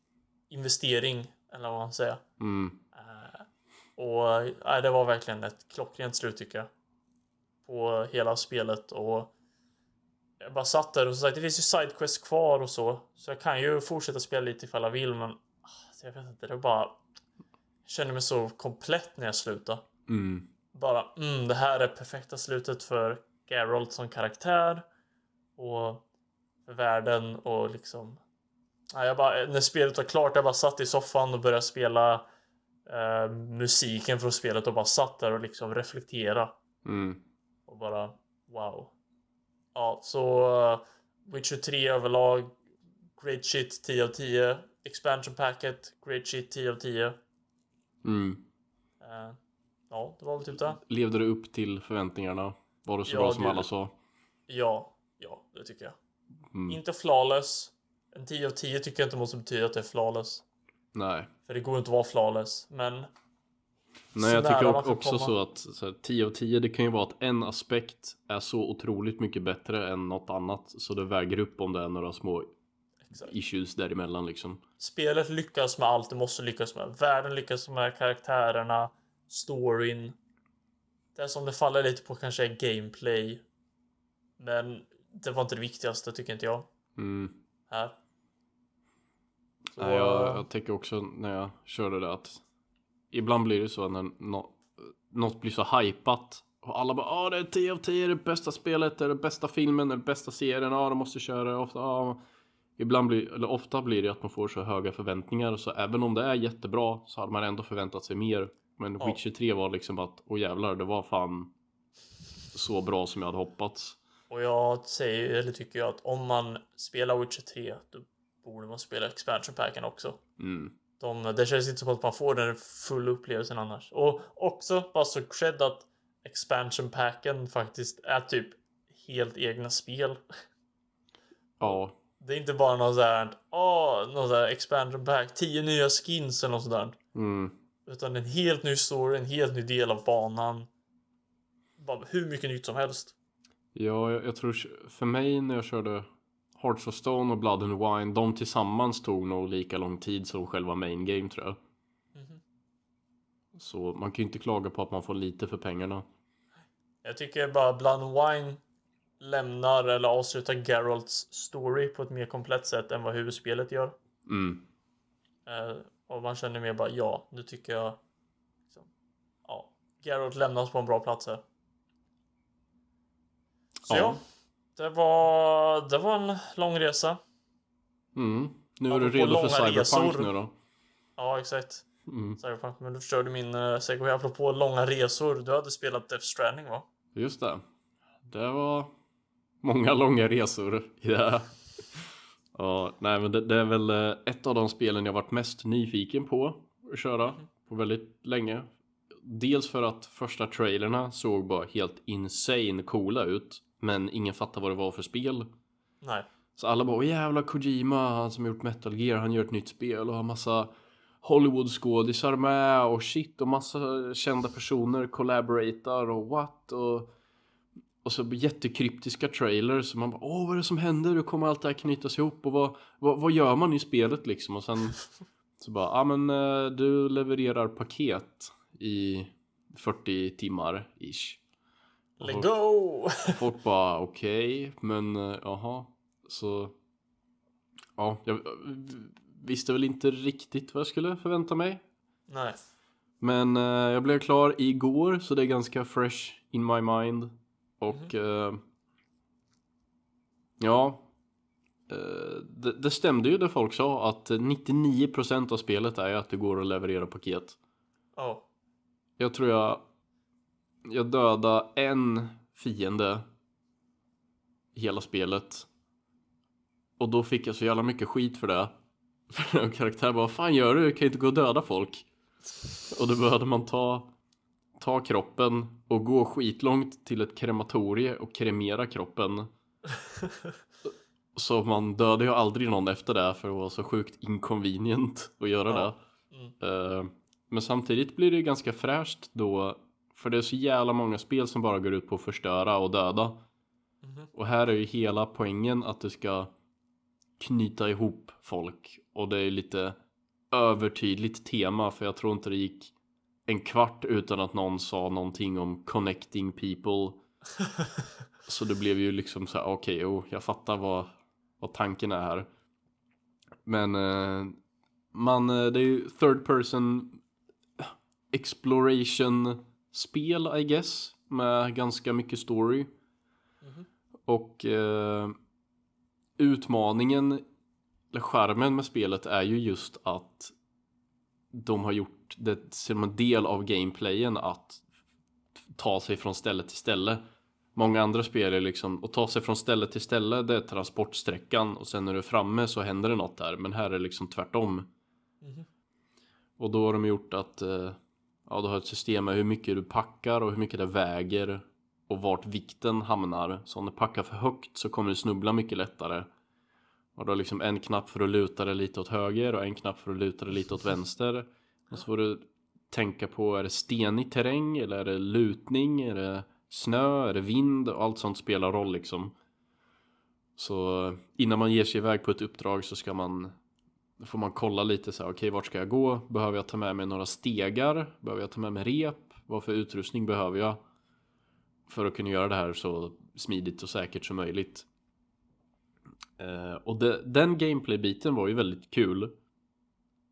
investering, eller vad man säger. mm, Eh, och nej, det var verkligen ett klockrent slut tycker jag. På hela spelet och jag bara satt där och så sagt, det finns ju sidequests kvar och så. Så jag kan ju fortsätta spela lite ifall jag vill men alltså, jag vet inte, det bara jag kände mig så komplett när jag slutade. mm, Bara mm, det här är perfekta slutet för Geralt som karaktär och för världen och liksom Ja, jag bara, när spelet var klart, jag bara satt i soffan och började spela eh, musiken från spelet och bara satt där och liksom reflektera mm. och bara wow. Ja, så uh, Witcher 3 överlag, great shit 10 av 10. Expansion packet, great shit 10 av 10. mm. Eh, ja, det var väl typ det. Levde det upp till förväntningarna? Var det så Ja, bra som det- alla sa? Ja, ja, det tycker jag. Mm. Inte flawless, En 10 av 10 tycker jag inte måste betyda att det är flawless. Nej. För det går inte att vara flawless, men Nej, jag tycker också så att så här, 10 av 10 det kan ju vara att en aspekt är så otroligt mycket bättre än något annat så det väger upp om det är några små exakt. issues däremellan liksom. spelet lyckas med allt det måste lyckas med. Världen lyckas med karaktärerna, storyn. Det som det faller lite på kanske är gameplay. Men det var inte det viktigaste tycker inte jag. Mm. Här. Så, Nej, jag, jag tänker också när jag körde det att ibland blir det så när nå, något blir så hypat och alla bara ah det är 10 av 10, det bästa spelet, det är den bästa filmen, det den bästa serien, ja de måste köra det ofta, ja. Ibland blir, eller ofta blir det att man får så höga förväntningar så även om det är jättebra så hade man ändå förväntat sig mer. Men Ja. Witcher 3 var liksom att, åh jävlar, det var fan så bra som jag hade hoppats. Och jag säger, eller tycker jag att om man spelar Witcher 3 då borde man spela expansion packen också. Mm. De, det känns inte som att man får den fulla upplevelsen annars. Och också bara så cred att expansion packen faktiskt är typ helt egna spel. Ja, Det är inte bara någon sån här, åh, någon sån här expansion pack, 10 nya skins eller något där. mm. Utan en helt ny story, en helt ny del av banan. Bara hur mycket nytt som helst. Ja, jag, jag tror för mig när jag körde Hearts of Stone och Blood and Wine, de tillsammans tog nog lika lång tid som själva main game tror jag. Mhm. Så man kan ju inte klaga på att man får lite för pengarna. Jag tycker bara Blood and Wine lämnar eller avslutar Geralts story på ett mer komplett sätt än vad huvudspelet gör. Mm. Eh, och man känner mer bara ja, nu tycker jag. Liksom, ja, Geralt lämnas på en bra plats här. Så ja. Ja. Det var, det var en lång resa. Mm. Nu är du redo för Cyberpunk resor. nu då? Ja, exakt. Mm. Cyberpunk, men du förstörde min uh, segway apropå långa resor. Du hade spelat Death Stranding va? Just det. Det var många långa resor i det här. Ja, nej men det, det är väl eh, ett av de spelen jag varit mest nyfiken på att köra på väldigt länge. Dels för att första trailerna såg bara helt insane coola ut. Men ingen fattar vad det var för spel. Nej. Så alla bara, åh jävla Kojima, han som gjort Metal Gear, han gör ett nytt spel och har massa Hollywood-skådisar med och shit och massa kända personer collaboratar och what och och så jättekryptiska trailers så man bara, åh vad är det som händer, hur kommer allt det här knytas ihop och vad, vad, vad gör man i spelet liksom och sen så bara, ja men eh, du levererar paket i 40 timmar ish. Let go! Folk bara okej, men eh, jaha. Så ja, jag visste väl inte riktigt vad jag skulle förvänta mig. Nej. Men eh, jag blev klar igår så det är ganska fresh in my mind. Och eh, ja, eh, det, det stämde ju det folk sa att 99% av spelet är att det går att leverera paket. Oh. Jag tror jag Jag dödade en fiende i hela spelet Och då fick jag så jävla mycket skit för det För en karaktär bara, vad fan gör du? Du kan ju inte gå och döda folk Och då behövde man ta Ta kroppen och gå skitlångt till ett krematorie och kremera kroppen Så man dödade ju aldrig någon efter det för det var så sjukt inconvenient att göra Ja. det Mm. Eh, Men samtidigt blir det ju ganska fräscht då För det är så jävla många spel som bara går ut på att förstöra och döda. Mhm. Och här är ju hela poängen att du ska knyta ihop folk. Och det är lite övertydligt tema för jag tror inte det gick en kvart utan att någon sa någonting om connecting people. Så det blev ju liksom så här, okej, okay, jag fattar vad, vad tanken är här. Men eh, man, eh, det är ju third person exploration spel I guess med ganska mycket story Mhm. och eh, utmaningen eller skärmen med spelet är ju just att de har gjort det som en del av gameplayen att ta sig från ställe till ställe. Många andra spel är liksom att ta sig från ställe till ställe det är transportsträckan och sen när du är framme så händer det något där men här är det liksom tvärtom. Mhm. Och då har de gjort att eh, ja, du har ett system med hur mycket du packar och hur mycket det väger och vart vikten hamnar. Så om du packar för högt så kommer du snubbla mycket lättare. Och du har liksom en knapp för att luta dig lite åt höger och en knapp för att luta dig lite åt vänster. Och så får du tänka på, är det stenig terräng eller är det lutning? Är det snö? Är det vind? Och allt sånt spelar roll liksom. Så innan man ger sig iväg på ett uppdrag så ska man får man kolla lite så här, okej okay, vart ska jag gå? Behöver jag ta med mig några stegar? Behöver jag ta med mig rep? Vad för utrustning behöver jag? För att kunna göra det här så smidigt och säkert som möjligt. Eh, och det, den gameplay-biten var ju väldigt kul. Mm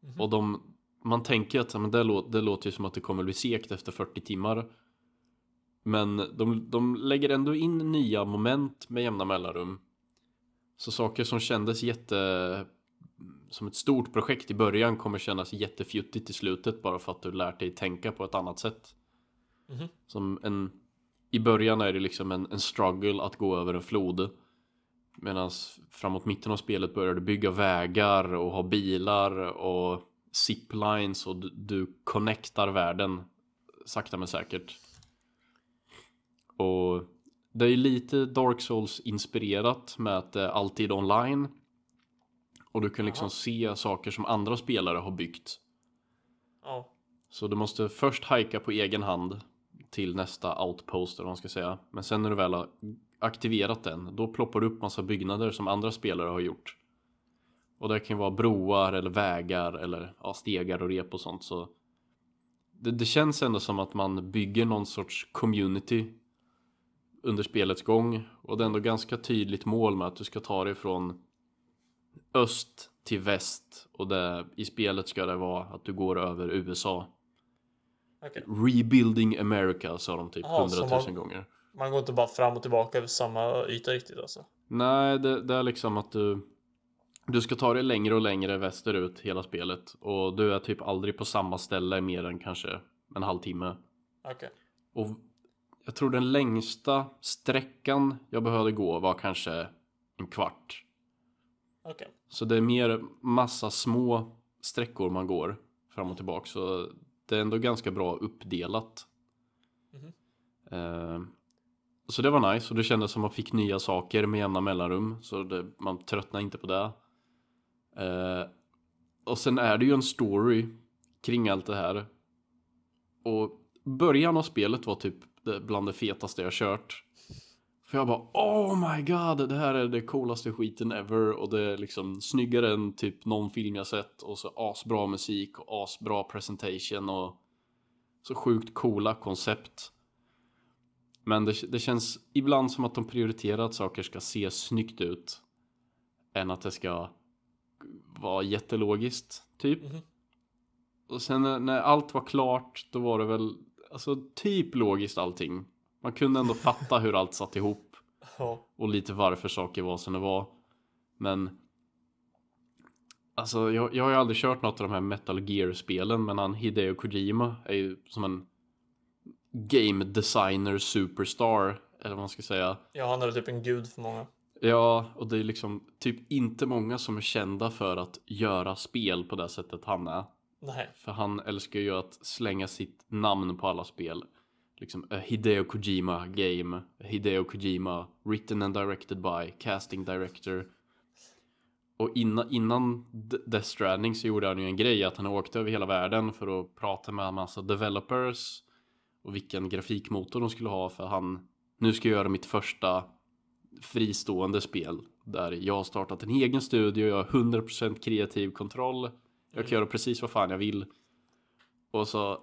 -hmm. Och de, man tänker att men det, låter, det låter ju som att det kommer bli segt efter 40 timmar. Men de, de lägger ändå in nya moment med jämna mellanrum. Så saker som kändes jätte som ett stort projekt i början kommer kännas jättefjuttigt i slutet bara för att du lärt dig tänka på ett annat sätt. Mm -hmm. Som en I början är det liksom en, en struggle att gå över en flod. Medan framåt mitten av spelet börjar du bygga vägar och ha bilar och ziplines och du, du connectar världen sakta men säkert. Och det är lite Dark Souls inspirerat med att det alltid online. Och du kan liksom Aha. se saker som andra spelare har byggt. Ja. Så du måste först hajka på egen hand till nästa outpost eller vad man ska säga. Men sen när du väl har aktiverat den, då ploppar du upp massa byggnader som andra spelare har gjort. Och det kan vara broar eller vägar eller ja, stegar och rep och sånt. Så det, det känns ändå som att man bygger någon sorts community under spelets gång. Och det är ändå ganska tydligt mål med att du ska ta dig från öst till väst och det, i spelet ska det vara att du går över USA. Okay. Rebuilding America sa de typ hundratusen gånger. Man går inte bara fram och tillbaka över samma yta riktigt alltså? Nej, det, det är liksom att du du ska ta dig längre och längre västerut hela spelet och du är typ aldrig på samma ställe mer än kanske en halvtimme. Okej. Okay. Och jag tror den längsta sträckan jag behövde gå var kanske en kvart. Okay. Så det är mer massa små sträckor man går fram och tillbaka. Så det är ändå ganska bra uppdelat. Mm -hmm. uh, så det var nice och det kändes som att man fick nya saker med jämna mellanrum. Så det, man tröttnar inte på det. Uh, och sen är det ju en story kring allt det här. Och början av spelet var typ bland det fetaste jag kört. För jag bara oh my god, det här är det coolaste skiten ever och det är liksom snyggare än typ någon film jag sett och så asbra musik och asbra presentation och så sjukt coola koncept. Men det, det känns ibland som att de prioriterar att saker ska se snyggt ut än att det ska vara jättelogiskt, typ. Mm -hmm. Och sen när, allt var klart, då var det väl alltså typ logiskt allting. Man kunde ändå fatta hur allt satt ihop. Ja. Och lite varför saker var som det var. Men Alltså jag, jag har ju aldrig kört något av de här Metal Gear-spelen men han Hideo Kojima är ju som en Game designer superstar Eller vad man ska säga Ja han är typ en gud för många Ja och det är liksom typ inte många som är kända för att göra spel på det sättet han är Nej För han älskar ju att slänga sitt namn på alla spel liksom a Hideo Kojima game, Hideo Kojima written and directed by, casting director. Och innan, innan Death Stranding så gjorde han ju en grej att han åkte över hela världen för att prata med en massa developers och vilken grafikmotor de skulle ha för han nu ska jag göra mitt första fristående spel där jag har startat en egen studio, jag har 100% kreativ kontroll, jag kan mm. göra precis vad fan jag vill. Och så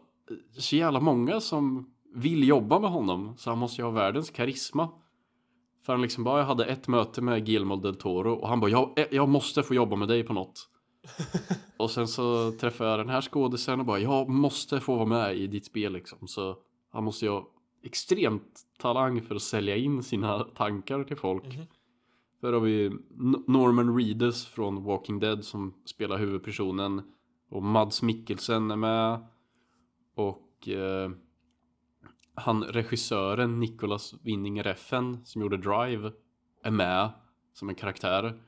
så jävla många som vill jobba med honom så han måste ju ha världens karisma. För han liksom bara, jag hade ett möte med Guillermo del Toro och han bara, jag, jag måste få jobba med dig på något. och sen så träffade jag den här skådisen och bara, jag måste få vara med i ditt spel liksom. Så han måste ju ha extremt talang för att sälja in sina tankar till folk. Mm -hmm. För har vi Norman Reedus från Walking Dead som spelar huvudpersonen. Och Mads Mikkelsen är med. Och eh, han regissören Nicolas Winning Reffen som gjorde Drive är med som en karaktär.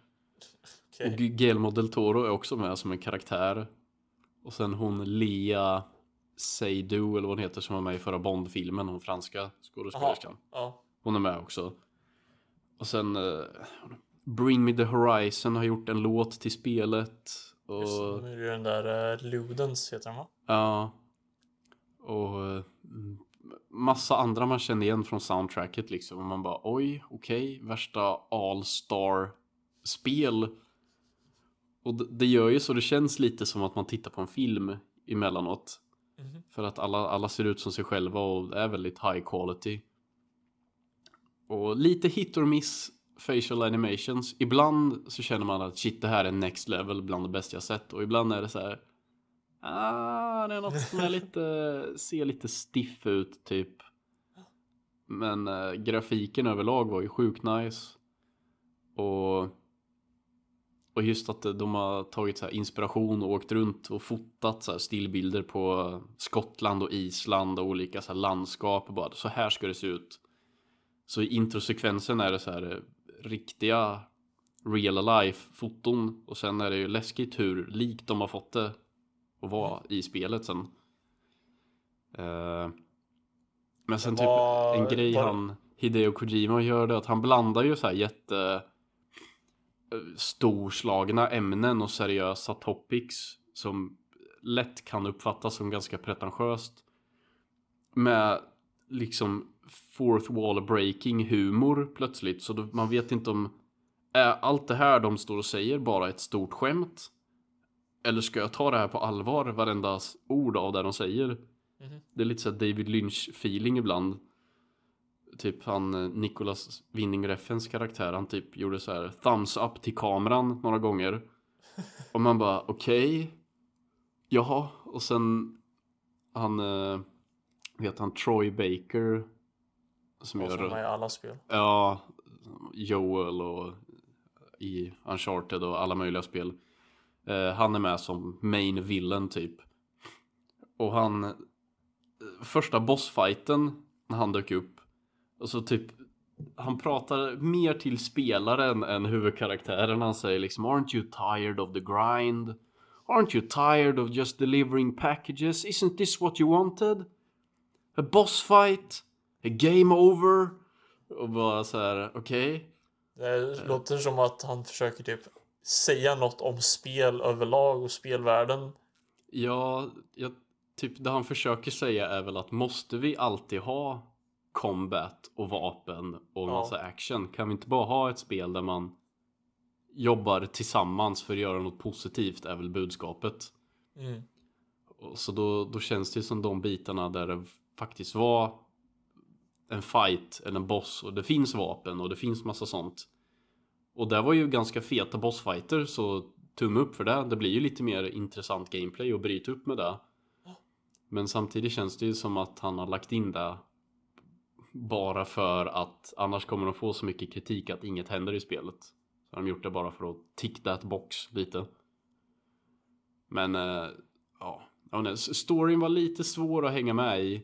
Okay. Och Guillermo del Toro är också med som en karaktär. Och sen hon Lea Seydoux eller vad hon heter som var med i förra Bond-filmen, hon franska skådespelerskan. Ja. Hon är med också. Och sen eh, Bring Me The Horizon har gjort en låt till spelet. Och, Just nu är den där uh, Ludens heter den va? ja. Och eh, massa andra man känner igen från soundtracket liksom. Och man bara oj, okej, okay, värsta all-star spel. Och det, det gör ju så det känns lite som att man tittar på en film emellanåt. Mhm. För att alla, alla ser ut som sig själva och är väldigt high quality. Och lite hit or miss facial animations. Ibland så känner man att shit det här är next level bland det bästa jag sett. Och ibland är det så här. Ah, det är något som är lite, ser lite stiff ut typ. Men äh, grafiken överlag var ju sjukt nice. Och och just att de har tagit så här inspiration och åkt runt och fotat så här stillbilder på Skottland och Island och olika så här landskap och bara så här ska det se ut. Så i introsekvensen är det så här eh, riktiga real life foton och sen är det ju läskigt hur likt de har fått det att vara i spelet sen. Uh, men sen typ Var- en grej var- han Hideo Kojima gör det att han blandar ju så här jätte eh, storslagna ämnen och seriösa topics som lätt kan uppfattas som ganska pretentiöst. Med liksom fourth wall breaking humor plötsligt så man vet inte om är allt det här de står och säger bara ett stort skämt eller ska jag ta det här på allvar varenda ord av det de säger? Mhm. det är lite så David Lynch feeling ibland. Typ han eh, Nicholas Winning Reffens karaktär Han typ gjorde så här thumbs up till kameran några gånger. Och man bara okej Jaha. Och sen Han eh, Vet han Troy Baker Som Och som gör är i alla spel. Ja Joel och I Uncharted och alla möjliga spel eh, Han är med som main villain typ Och han eh, Första bossfighten När han dök upp Och så typ Han pratar mer till spelaren än huvudkaraktären Han säger liksom Aren't you tired of the grind? Aren't you tired of just delivering packages? Isn't this what you wanted? A boss fight? A game over? Och bara så här, okej Det låter som att han försöker typ säga något om spel överlag och spelvärlden. Ja, jag, typ det han försöker säga är väl att måste vi alltid ha combat och vapen och Ja. massa action? Kan vi inte bara ha ett spel där man jobbar tillsammans för att göra något positivt är väl budskapet. Mm. Så då, då känns det som de bitarna där det faktiskt var en fight eller en boss och det finns vapen och det finns massa sånt. Och det var ju ganska feta bossfighter så tumme upp för det. Det blir ju lite mer intressant gameplay och bryta upp med det. Men samtidigt känns det ju som att han har lagt in det bara för att annars kommer de få så mycket kritik att inget händer i spelet. Så har de gjort det bara för att tick that box lite. Men äh, ja, inte, storyn var lite svår att hänga med i.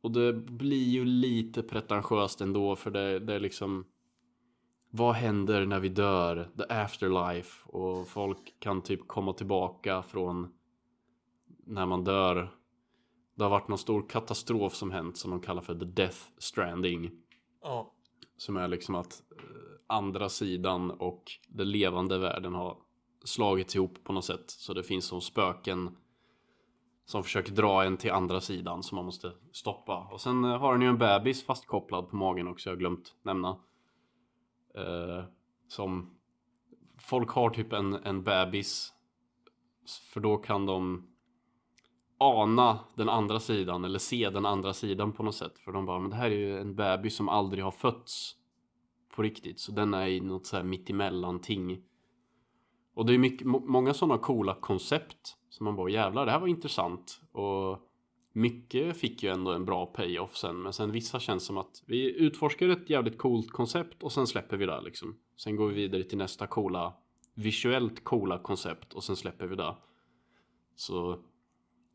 Och det blir ju lite pretentiöst ändå för det, det är liksom vad händer när vi dör? The afterlife och folk kan typ komma tillbaka från när man dör. Det har varit någon stor katastrof som hänt som de kallar för the death stranding. Ja. Som är liksom att eh, andra sidan och den levande världen har slagits ihop på något sätt. Så det finns som spöken som försöker dra en till andra sidan som man måste stoppa. Och sen eh, har den ju en bebis fastkopplad på magen också, jag har glömt nämna. Eh, som folk har typ en, en bebis. För då kan de ana den andra sidan eller se den andra sidan på något sätt. För de bara, men det här är ju en bebis som aldrig har fötts på riktigt. Så den är i något så här mittemellan ting. Och det är mycket, många sådana coola koncept som man bara jävlar det här var intressant. Och mycket fick ju ändå en bra payoff sen. Men sen vissa känns som att vi utforskar ett jävligt coolt koncept och sen släpper vi det liksom. Sen går vi vidare till nästa coola, visuellt coola koncept och sen släpper vi det. Så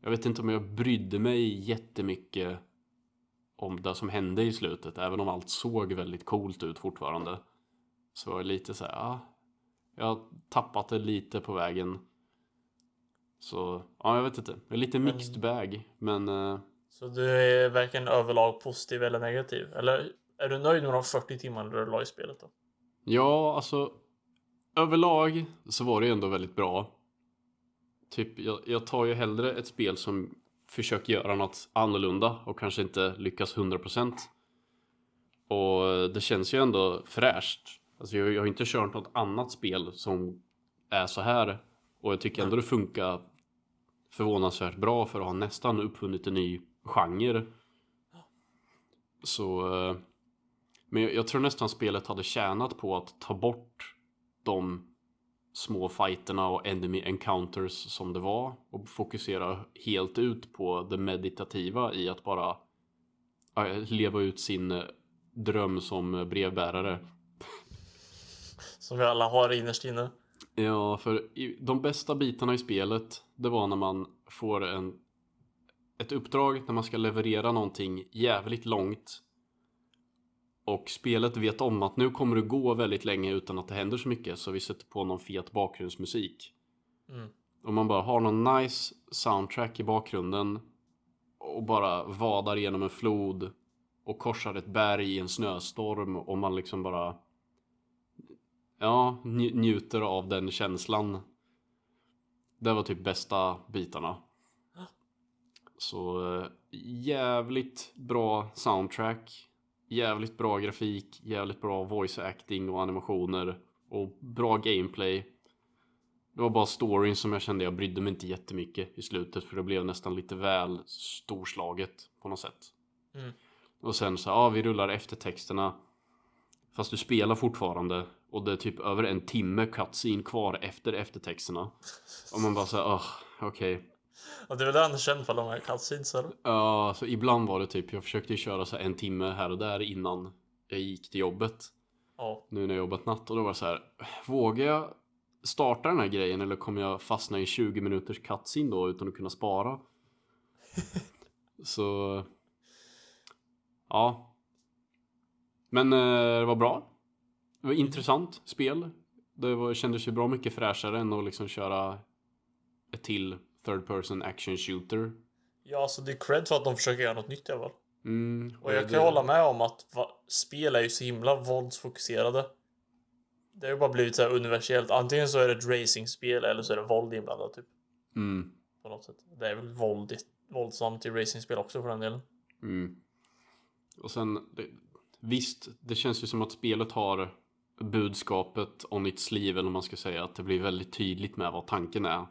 jag vet inte om jag brydde mig jättemycket om det som hände i slutet. Även om allt såg väldigt coolt ut fortfarande. Så var det lite så här, ja. Jag har tappat det lite på vägen. Så, ja jag vet inte. Det är lite mixed bag. Men eh, Så du är varken överlag positiv eller negativ? Eller är du nöjd med de 40 timmarna du la i spelet då? ja, alltså. överlag så var det ju ändå väldigt bra. Typ, jag, jag tar ju hellre ett spel som försöker göra något annorlunda och kanske inte lyckas 100%. Och det känns ju ändå fräscht. Alltså jag, jag har inte kört något annat spel som är så här. Och jag tycker ändå det funkar förvånansvärt bra för att ha nästan uppfunnit en ny genre. Så... Eh, men jag, jag tror nästan spelet hade tjänat på att ta bort de små fighterna och enemy encounters som det var och fokusera helt ut på det meditativa i att bara eh, leva ut sin eh, dröm som brevbärare. Som vi alla har innerst inne. Ja, för de bästa bitarna i spelet det var när man får en ett uppdrag när man ska leverera någonting jävligt långt och spelet vet om att nu kommer det gå väldigt länge utan att det händer så mycket så vi sätter på någon fet bakgrundsmusik. Mm. Och man bara har någon nice soundtrack i bakgrunden och bara vadar genom en flod och korsar ett berg i en snöstorm och man liksom bara ja, nj- njuter av den känslan. Det var typ bästa bitarna. Så eh, jävligt bra soundtrack, jävligt bra grafik, jävligt bra voice acting och animationer och bra gameplay. Det var bara storyn som jag kände jag brydde mig inte jättemycket i slutet för det blev nästan lite väl storslaget på något sätt. Mm. Och sen så, ja vi rullar eftertexterna Fast du spelar fortfarande och det är typ över en timme cutscene kvar efter eftertexterna. Och man bara såhär, åh, okej. Och det är väl det han är känd för, de här cutscenes eller? Ja, så ibland var det typ, jag försökte köra så en timme här och där innan jag gick till jobbet. Ja. Nu när jag jobbat natt och då var det så här, vågar jag starta den här grejen eller kommer jag fastna i 20 minuters cutscene då utan att kunna spara? så... Ja. Men eh, det var bra. Det var intressant spel. Det var, kändes ju bra mycket fräschare än att liksom köra ett till third person action shooter. Ja, så det är cred för att de försöker göra något nytt i alla fall. Mm, Och jag kan det- ju hålla med om att va, spel är ju så himla våldsfokuserade. Det har ju bara blivit så här universellt. Antingen så är det ett racingspel eller så är det våld inblandat typ. Mm, På något sätt. Det är väl våldigt, våldsamt i racingspel också för den delen. mm. Och sen, det, visst, det känns ju som att spelet har budskapet on its sleeve, eller om man ska säga, att det blir väldigt tydligt med vad tanken är.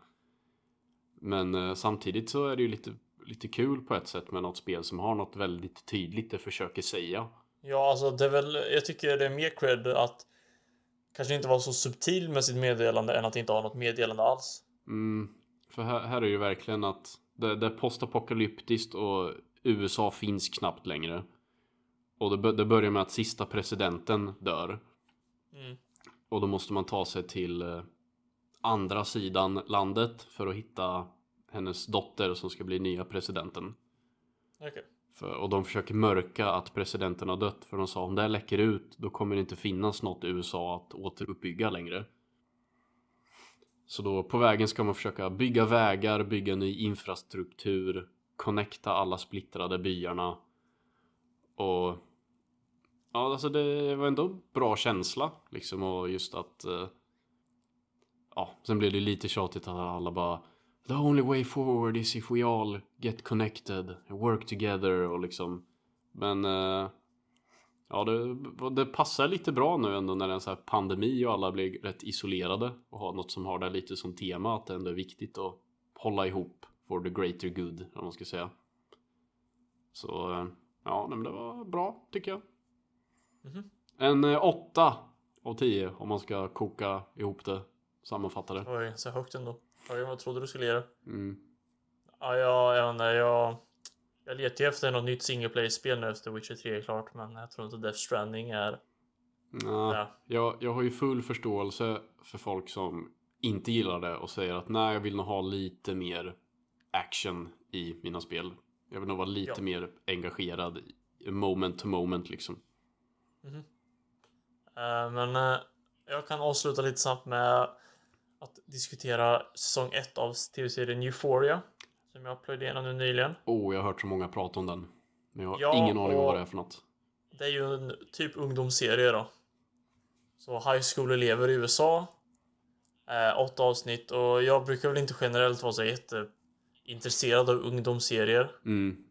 Men eh, samtidigt så är det ju lite, lite kul på ett sätt med något spel som har något väldigt tydligt det försöker säga. Ja, alltså det är väl, jag tycker det är mer cred att kanske inte vara så subtil med sitt meddelande än att inte ha något meddelande alls. Mm, för här, här är ju verkligen att det, det är postapokalyptiskt och USA finns knappt längre. Och det, det börjar med att sista presidenten dör. Mm. Och då måste man ta sig till eh, andra sidan landet för att hitta hennes dotter som ska bli nya presidenten. Okej. För, och de försöker mörka att presidenten har dött för de sa om det här läcker ut då kommer det inte finnas något i USA att återuppbygga längre. Så då på vägen ska man försöka bygga vägar, bygga ny infrastruktur, connecta alla splittrade byarna. Och ja, alltså det var ändå bra känsla liksom och just att eh, ja, sen blev det lite tjatigt att alla bara The only way forward is if we all get connected and work together och liksom. Men eh, Ja det, det passar lite bra nu ändå när det är en sån här pandemi och alla blir rätt isolerade och har något som har det lite som tema att det ändå är viktigt att hålla ihop for the greater good om man ska säga. Så eh, ja men det var bra tycker jag. Mhm. En eh, åtta av tio om man ska koka ihop det Sammanfatta det Oj, så högt ändå. Oj, vad trodde du skulle ge det? mm. Ja, jag, jag vet jag... Jag letar ju efter något nytt single player-spel nu efter Witcher 3 är klart, men jag tror inte Death Stranding är... Ja, Ja. jag, jag har ju full förståelse för folk som inte gillar det och säger att nej, jag vill nog ha lite mer action i mina spel. Jag vill nog vara lite Ja. mer engagerad moment to moment liksom. Eh, men eh, jag kan avsluta lite snabbt med att diskutera säsong 1 av tv-serien Euphoria. Som jag plöjde igenom nu nyligen. Oh, jag har hört så många prata om den. Men jag har Ja, ingen aning om vad det är för något. Det är ju en typ ungdomsserie då. Så high school-elever i USA Eh, åtta avsnitt och jag brukar väl inte generellt vara så jätteintresserad av ungdomsserier. Mm.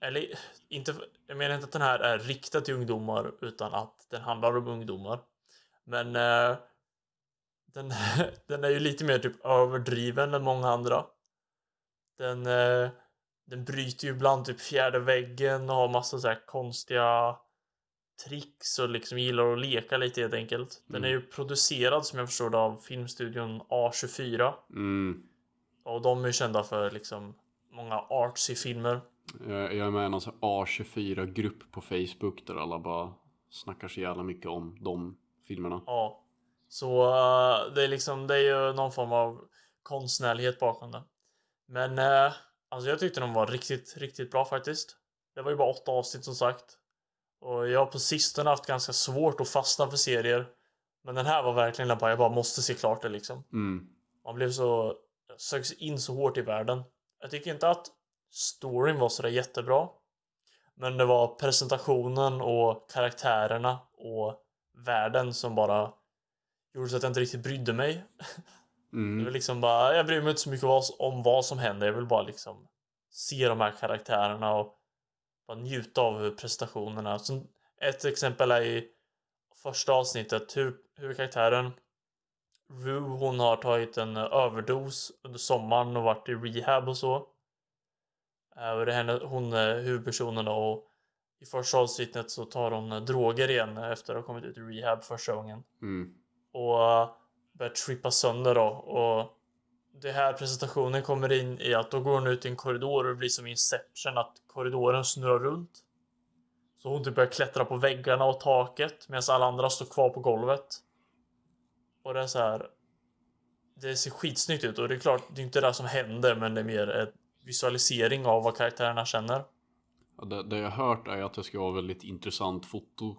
Eller inte, jag menar inte att den här är riktad till ungdomar utan att den handlar om ungdomar. Men eh, den, den är ju lite mer typ överdriven än många andra. Den, eh, den bryter ju ibland typ fjärde väggen och har massa så här konstiga tricks och liksom gillar att leka lite helt enkelt. Den är ju producerad som jag förstår det av filmstudion A24 Mm. och de är ju kända för liksom många artsy filmer. Jag, jag är med i någon sån här A24-grupp på Facebook där alla bara snackar så jävla mycket om de filmerna. Ja. Så eh, det är liksom, det är ju någon form av konstnärlighet bakom det. Men uh, alltså jag tyckte de var riktigt, riktigt bra faktiskt. Det var ju bara åtta avsnitt som sagt. Och jag har på sistone haft ganska svårt att fastna för serier. Men den här var verkligen bara, jag bara måste se klart det liksom. Mm. Man blev så, sögs in så hårt i världen. Jag tycker inte att storyn var sådär jättebra. Men det var presentationen och karaktärerna och världen som bara gjorde så att jag inte riktigt brydde mig. Det Mm. var liksom bara, jag bryr mig inte så mycket om vad som händer. Jag vill bara liksom se de här karaktärerna och bara njuta av prestationerna. Så ett exempel är i första avsnittet hur huvudkaraktären Rue, hon har tagit en överdos under sommaren och varit i rehab och så. Eh, Och det är henne, hon är huvudpersonen då, och i första avsnittet så tar hon eh, droger igen efter att ha kommit ut i rehab första gången Mm. och börjar trippa sönder då och det här presentationen kommer in i att då går hon ut i en korridor och det blir som Inception att korridoren snurrar runt. Så hon typ börjar klättra på väggarna och taket medan alla andra står kvar på golvet. Och det är så här. Det ser skitsnyggt ut och det är klart, det är inte det som händer men det är mer en visualisering av vad karaktärerna känner. Ja, det, det jag har hört är att det ska vara väldigt intressant foto.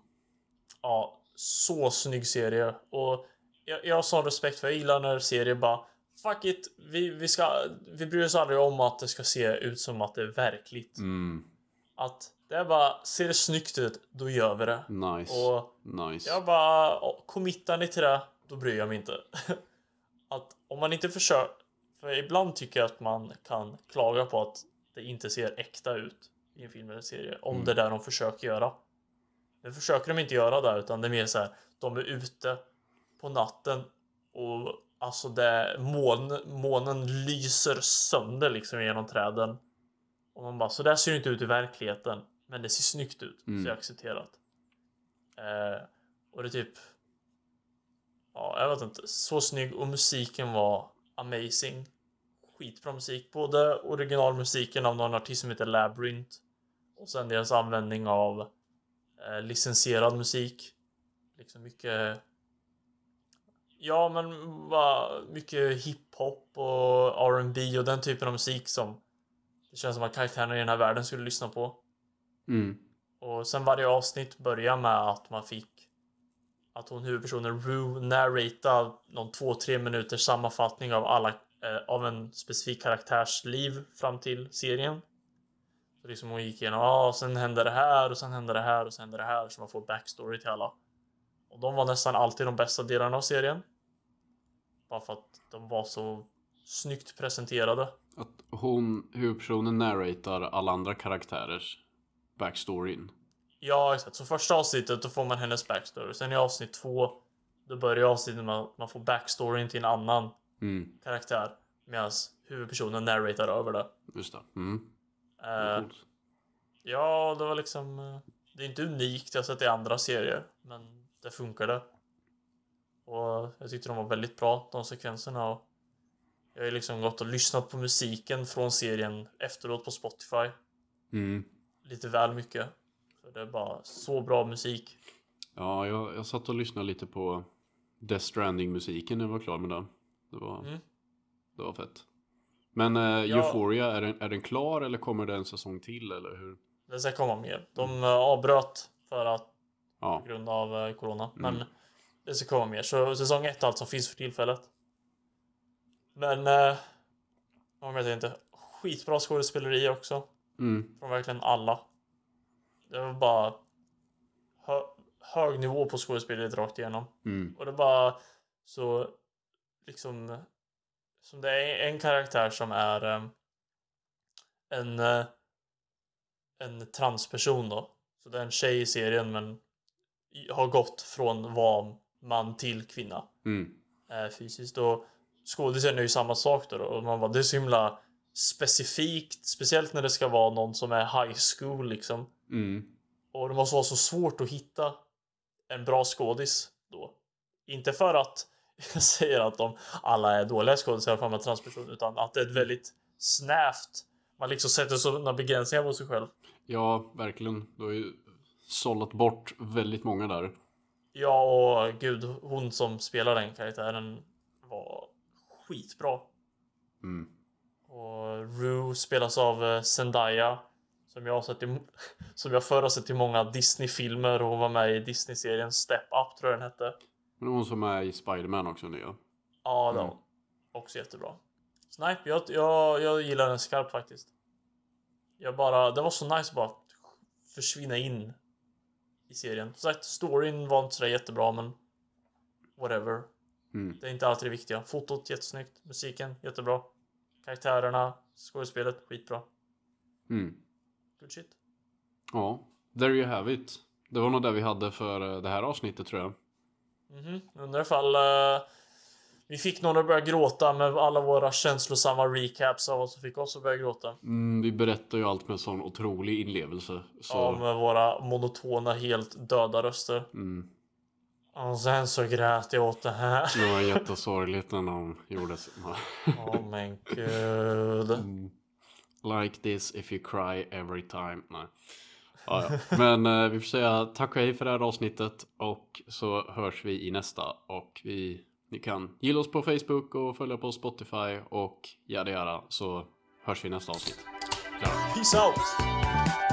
Ja, så snygg serie. Och jag, jag har sån respekt för, jag gillar när serier bara Fuck it, vi, vi, ska, vi bryr oss aldrig om att det ska se ut som att det är verkligt. Mm. Att det är bara, ser det snyggt ut, då gör vi det. Nice. Och nice. jag bara, "Ja, committar ni till det, då bryr jag mig inte. att om man inte försöker, för ibland tycker jag att man kan klaga på att det inte ser äkta ut i en film eller serie. Om Mm. det är där de försöker göra. Nu försöker de inte göra det utan det är mer så här, de är ute på natten och alltså det, mån, månen lyser sönder liksom genom träden. Och man bara, så där ser det inte ut i verkligheten. Men det ser snyggt ut, Mm. så jag accepterat. Eh, och det är typ... Ja, jag vet inte. Så snygg och musiken var amazing. Skitbra musik. Både originalmusiken av någon artist som heter Labyrinth och sen deras användning av eh, licensierad musik. Liksom mycket... Ja, men bara mycket hiphop och R&B och den typen av musik som det känns som att karaktärerna i den här världen skulle lyssna på. Mm. Och sen varje avsnitt börjar med att man fick att hon huvudpersonen Rue narratar någon två, tre minuters sammanfattning av alla eh, av en specifik karaktärs liv fram till serien. Så liksom hon gick igenom, ah, ja, sen hände det här och sen hände det här och sen hände det här så man får backstory till alla. Och de var nästan alltid de bästa delarna av serien. Bara för att de var så snyggt presenterade. Att hon, huvudpersonen, narratar alla andra karaktärers backstoryn. Ja, exakt. Så första avsnittet då får man hennes backstory. Sen i avsnitt två då börjar avsnittet med att man får backstoryn till en annan Mm. karaktär. Medan huvudpersonen narratar över det. Just det. Mm. Eh, Coolt. ja, det var liksom... eh, Det är inte unikt, jag har sett det i andra serier. Men det funkade. Och jag tyckte de var väldigt bra, de sekvenserna. Och jag har liksom gått och lyssnat på musiken från serien efteråt på Spotify. Mm. Lite väl mycket. Det är bara så bra musik. Ja, jag, jag satt och lyssnade lite på Death Stranding-musiken när jag var klar med den. Det var, Mm. det var fett. Men eh, Ja. Euphoria, är den, är den klar eller kommer det en säsong till eller hur? Det ska komma mer. De eh, avbröt för att Ja, på grund av eh, corona. Mm. Men det ska komma mer. Så säsong ett alltså finns för tillfället. Men... Eh, jag vet inte. Skitbra skådespeleri också. mm. Från verkligen alla. Det var bara hö hög nivå på skådespeleriet rakt igenom. Mm. Och det var så liksom som det är en karaktär som är eh, en eh, en transperson då. Så det är en tjej i serien men har gått från vara man till kvinna Mm. eh, fysiskt. Och skådisen är ju samma sak då, då. Och man bara, det är så himla specifikt. Speciellt när det ska vara någon som är high school liksom. Mm. Och det måste vara så svårt att hitta en bra skådis då. Inte för att jag säger att de alla är dåliga skådisar för att man är transperson, utan att det är ett väldigt snävt. Man liksom sätter sådana begränsningar på sig själv. Ja, verkligen. Du har ju sållat bort väldigt många där. Ja, och gud, hon som spelar den karaktären var skitbra. Mm. Och Rue spelas av eh, Zendaya. Som jag har sett i, som jag förr har sett i många Disney-filmer och hon var med i Disney-serien Step Up tror jag den hette. Men hon som är i Spider-Man också nu ja. Ja, det Mm. Också jättebra. Nej, jag, jag, jag gillar den skarpt faktiskt. Jag bara, det var så nice att bara försvinna in i serien. Som sagt, storyn var inte så där jättebra men whatever. Mm. Det är inte alltid det viktiga. Fotot jättesnyggt, musiken jättebra. Karaktärerna, skådespelet skitbra. Mm. Good shit. Ja, there you have it. Det var nog det vi hade för eh, det här avsnittet tror jag. Mhm, undrar ifall uh, vi fick någon att börja gråta med alla våra känslosamma recaps av vad som fick oss att börja gråta. Mm, vi berättar ju allt med sån otrolig inlevelse. Så, Ja, med våra monotona, helt döda röster. mm, Och sen så grät jag åt det här. det var jättesorgligt när de gjorde så. Åh men gud. Mm. Like this if you cry every time. Nej. Ja, ja. Men eh, vi får säga tack och hej för det här avsnittet och så hörs vi i nästa. Och vi, ni kan gilla oss på Facebook och följa på Spotify och jada jada så hörs vi i nästa avsnitt. Ja. Peace out!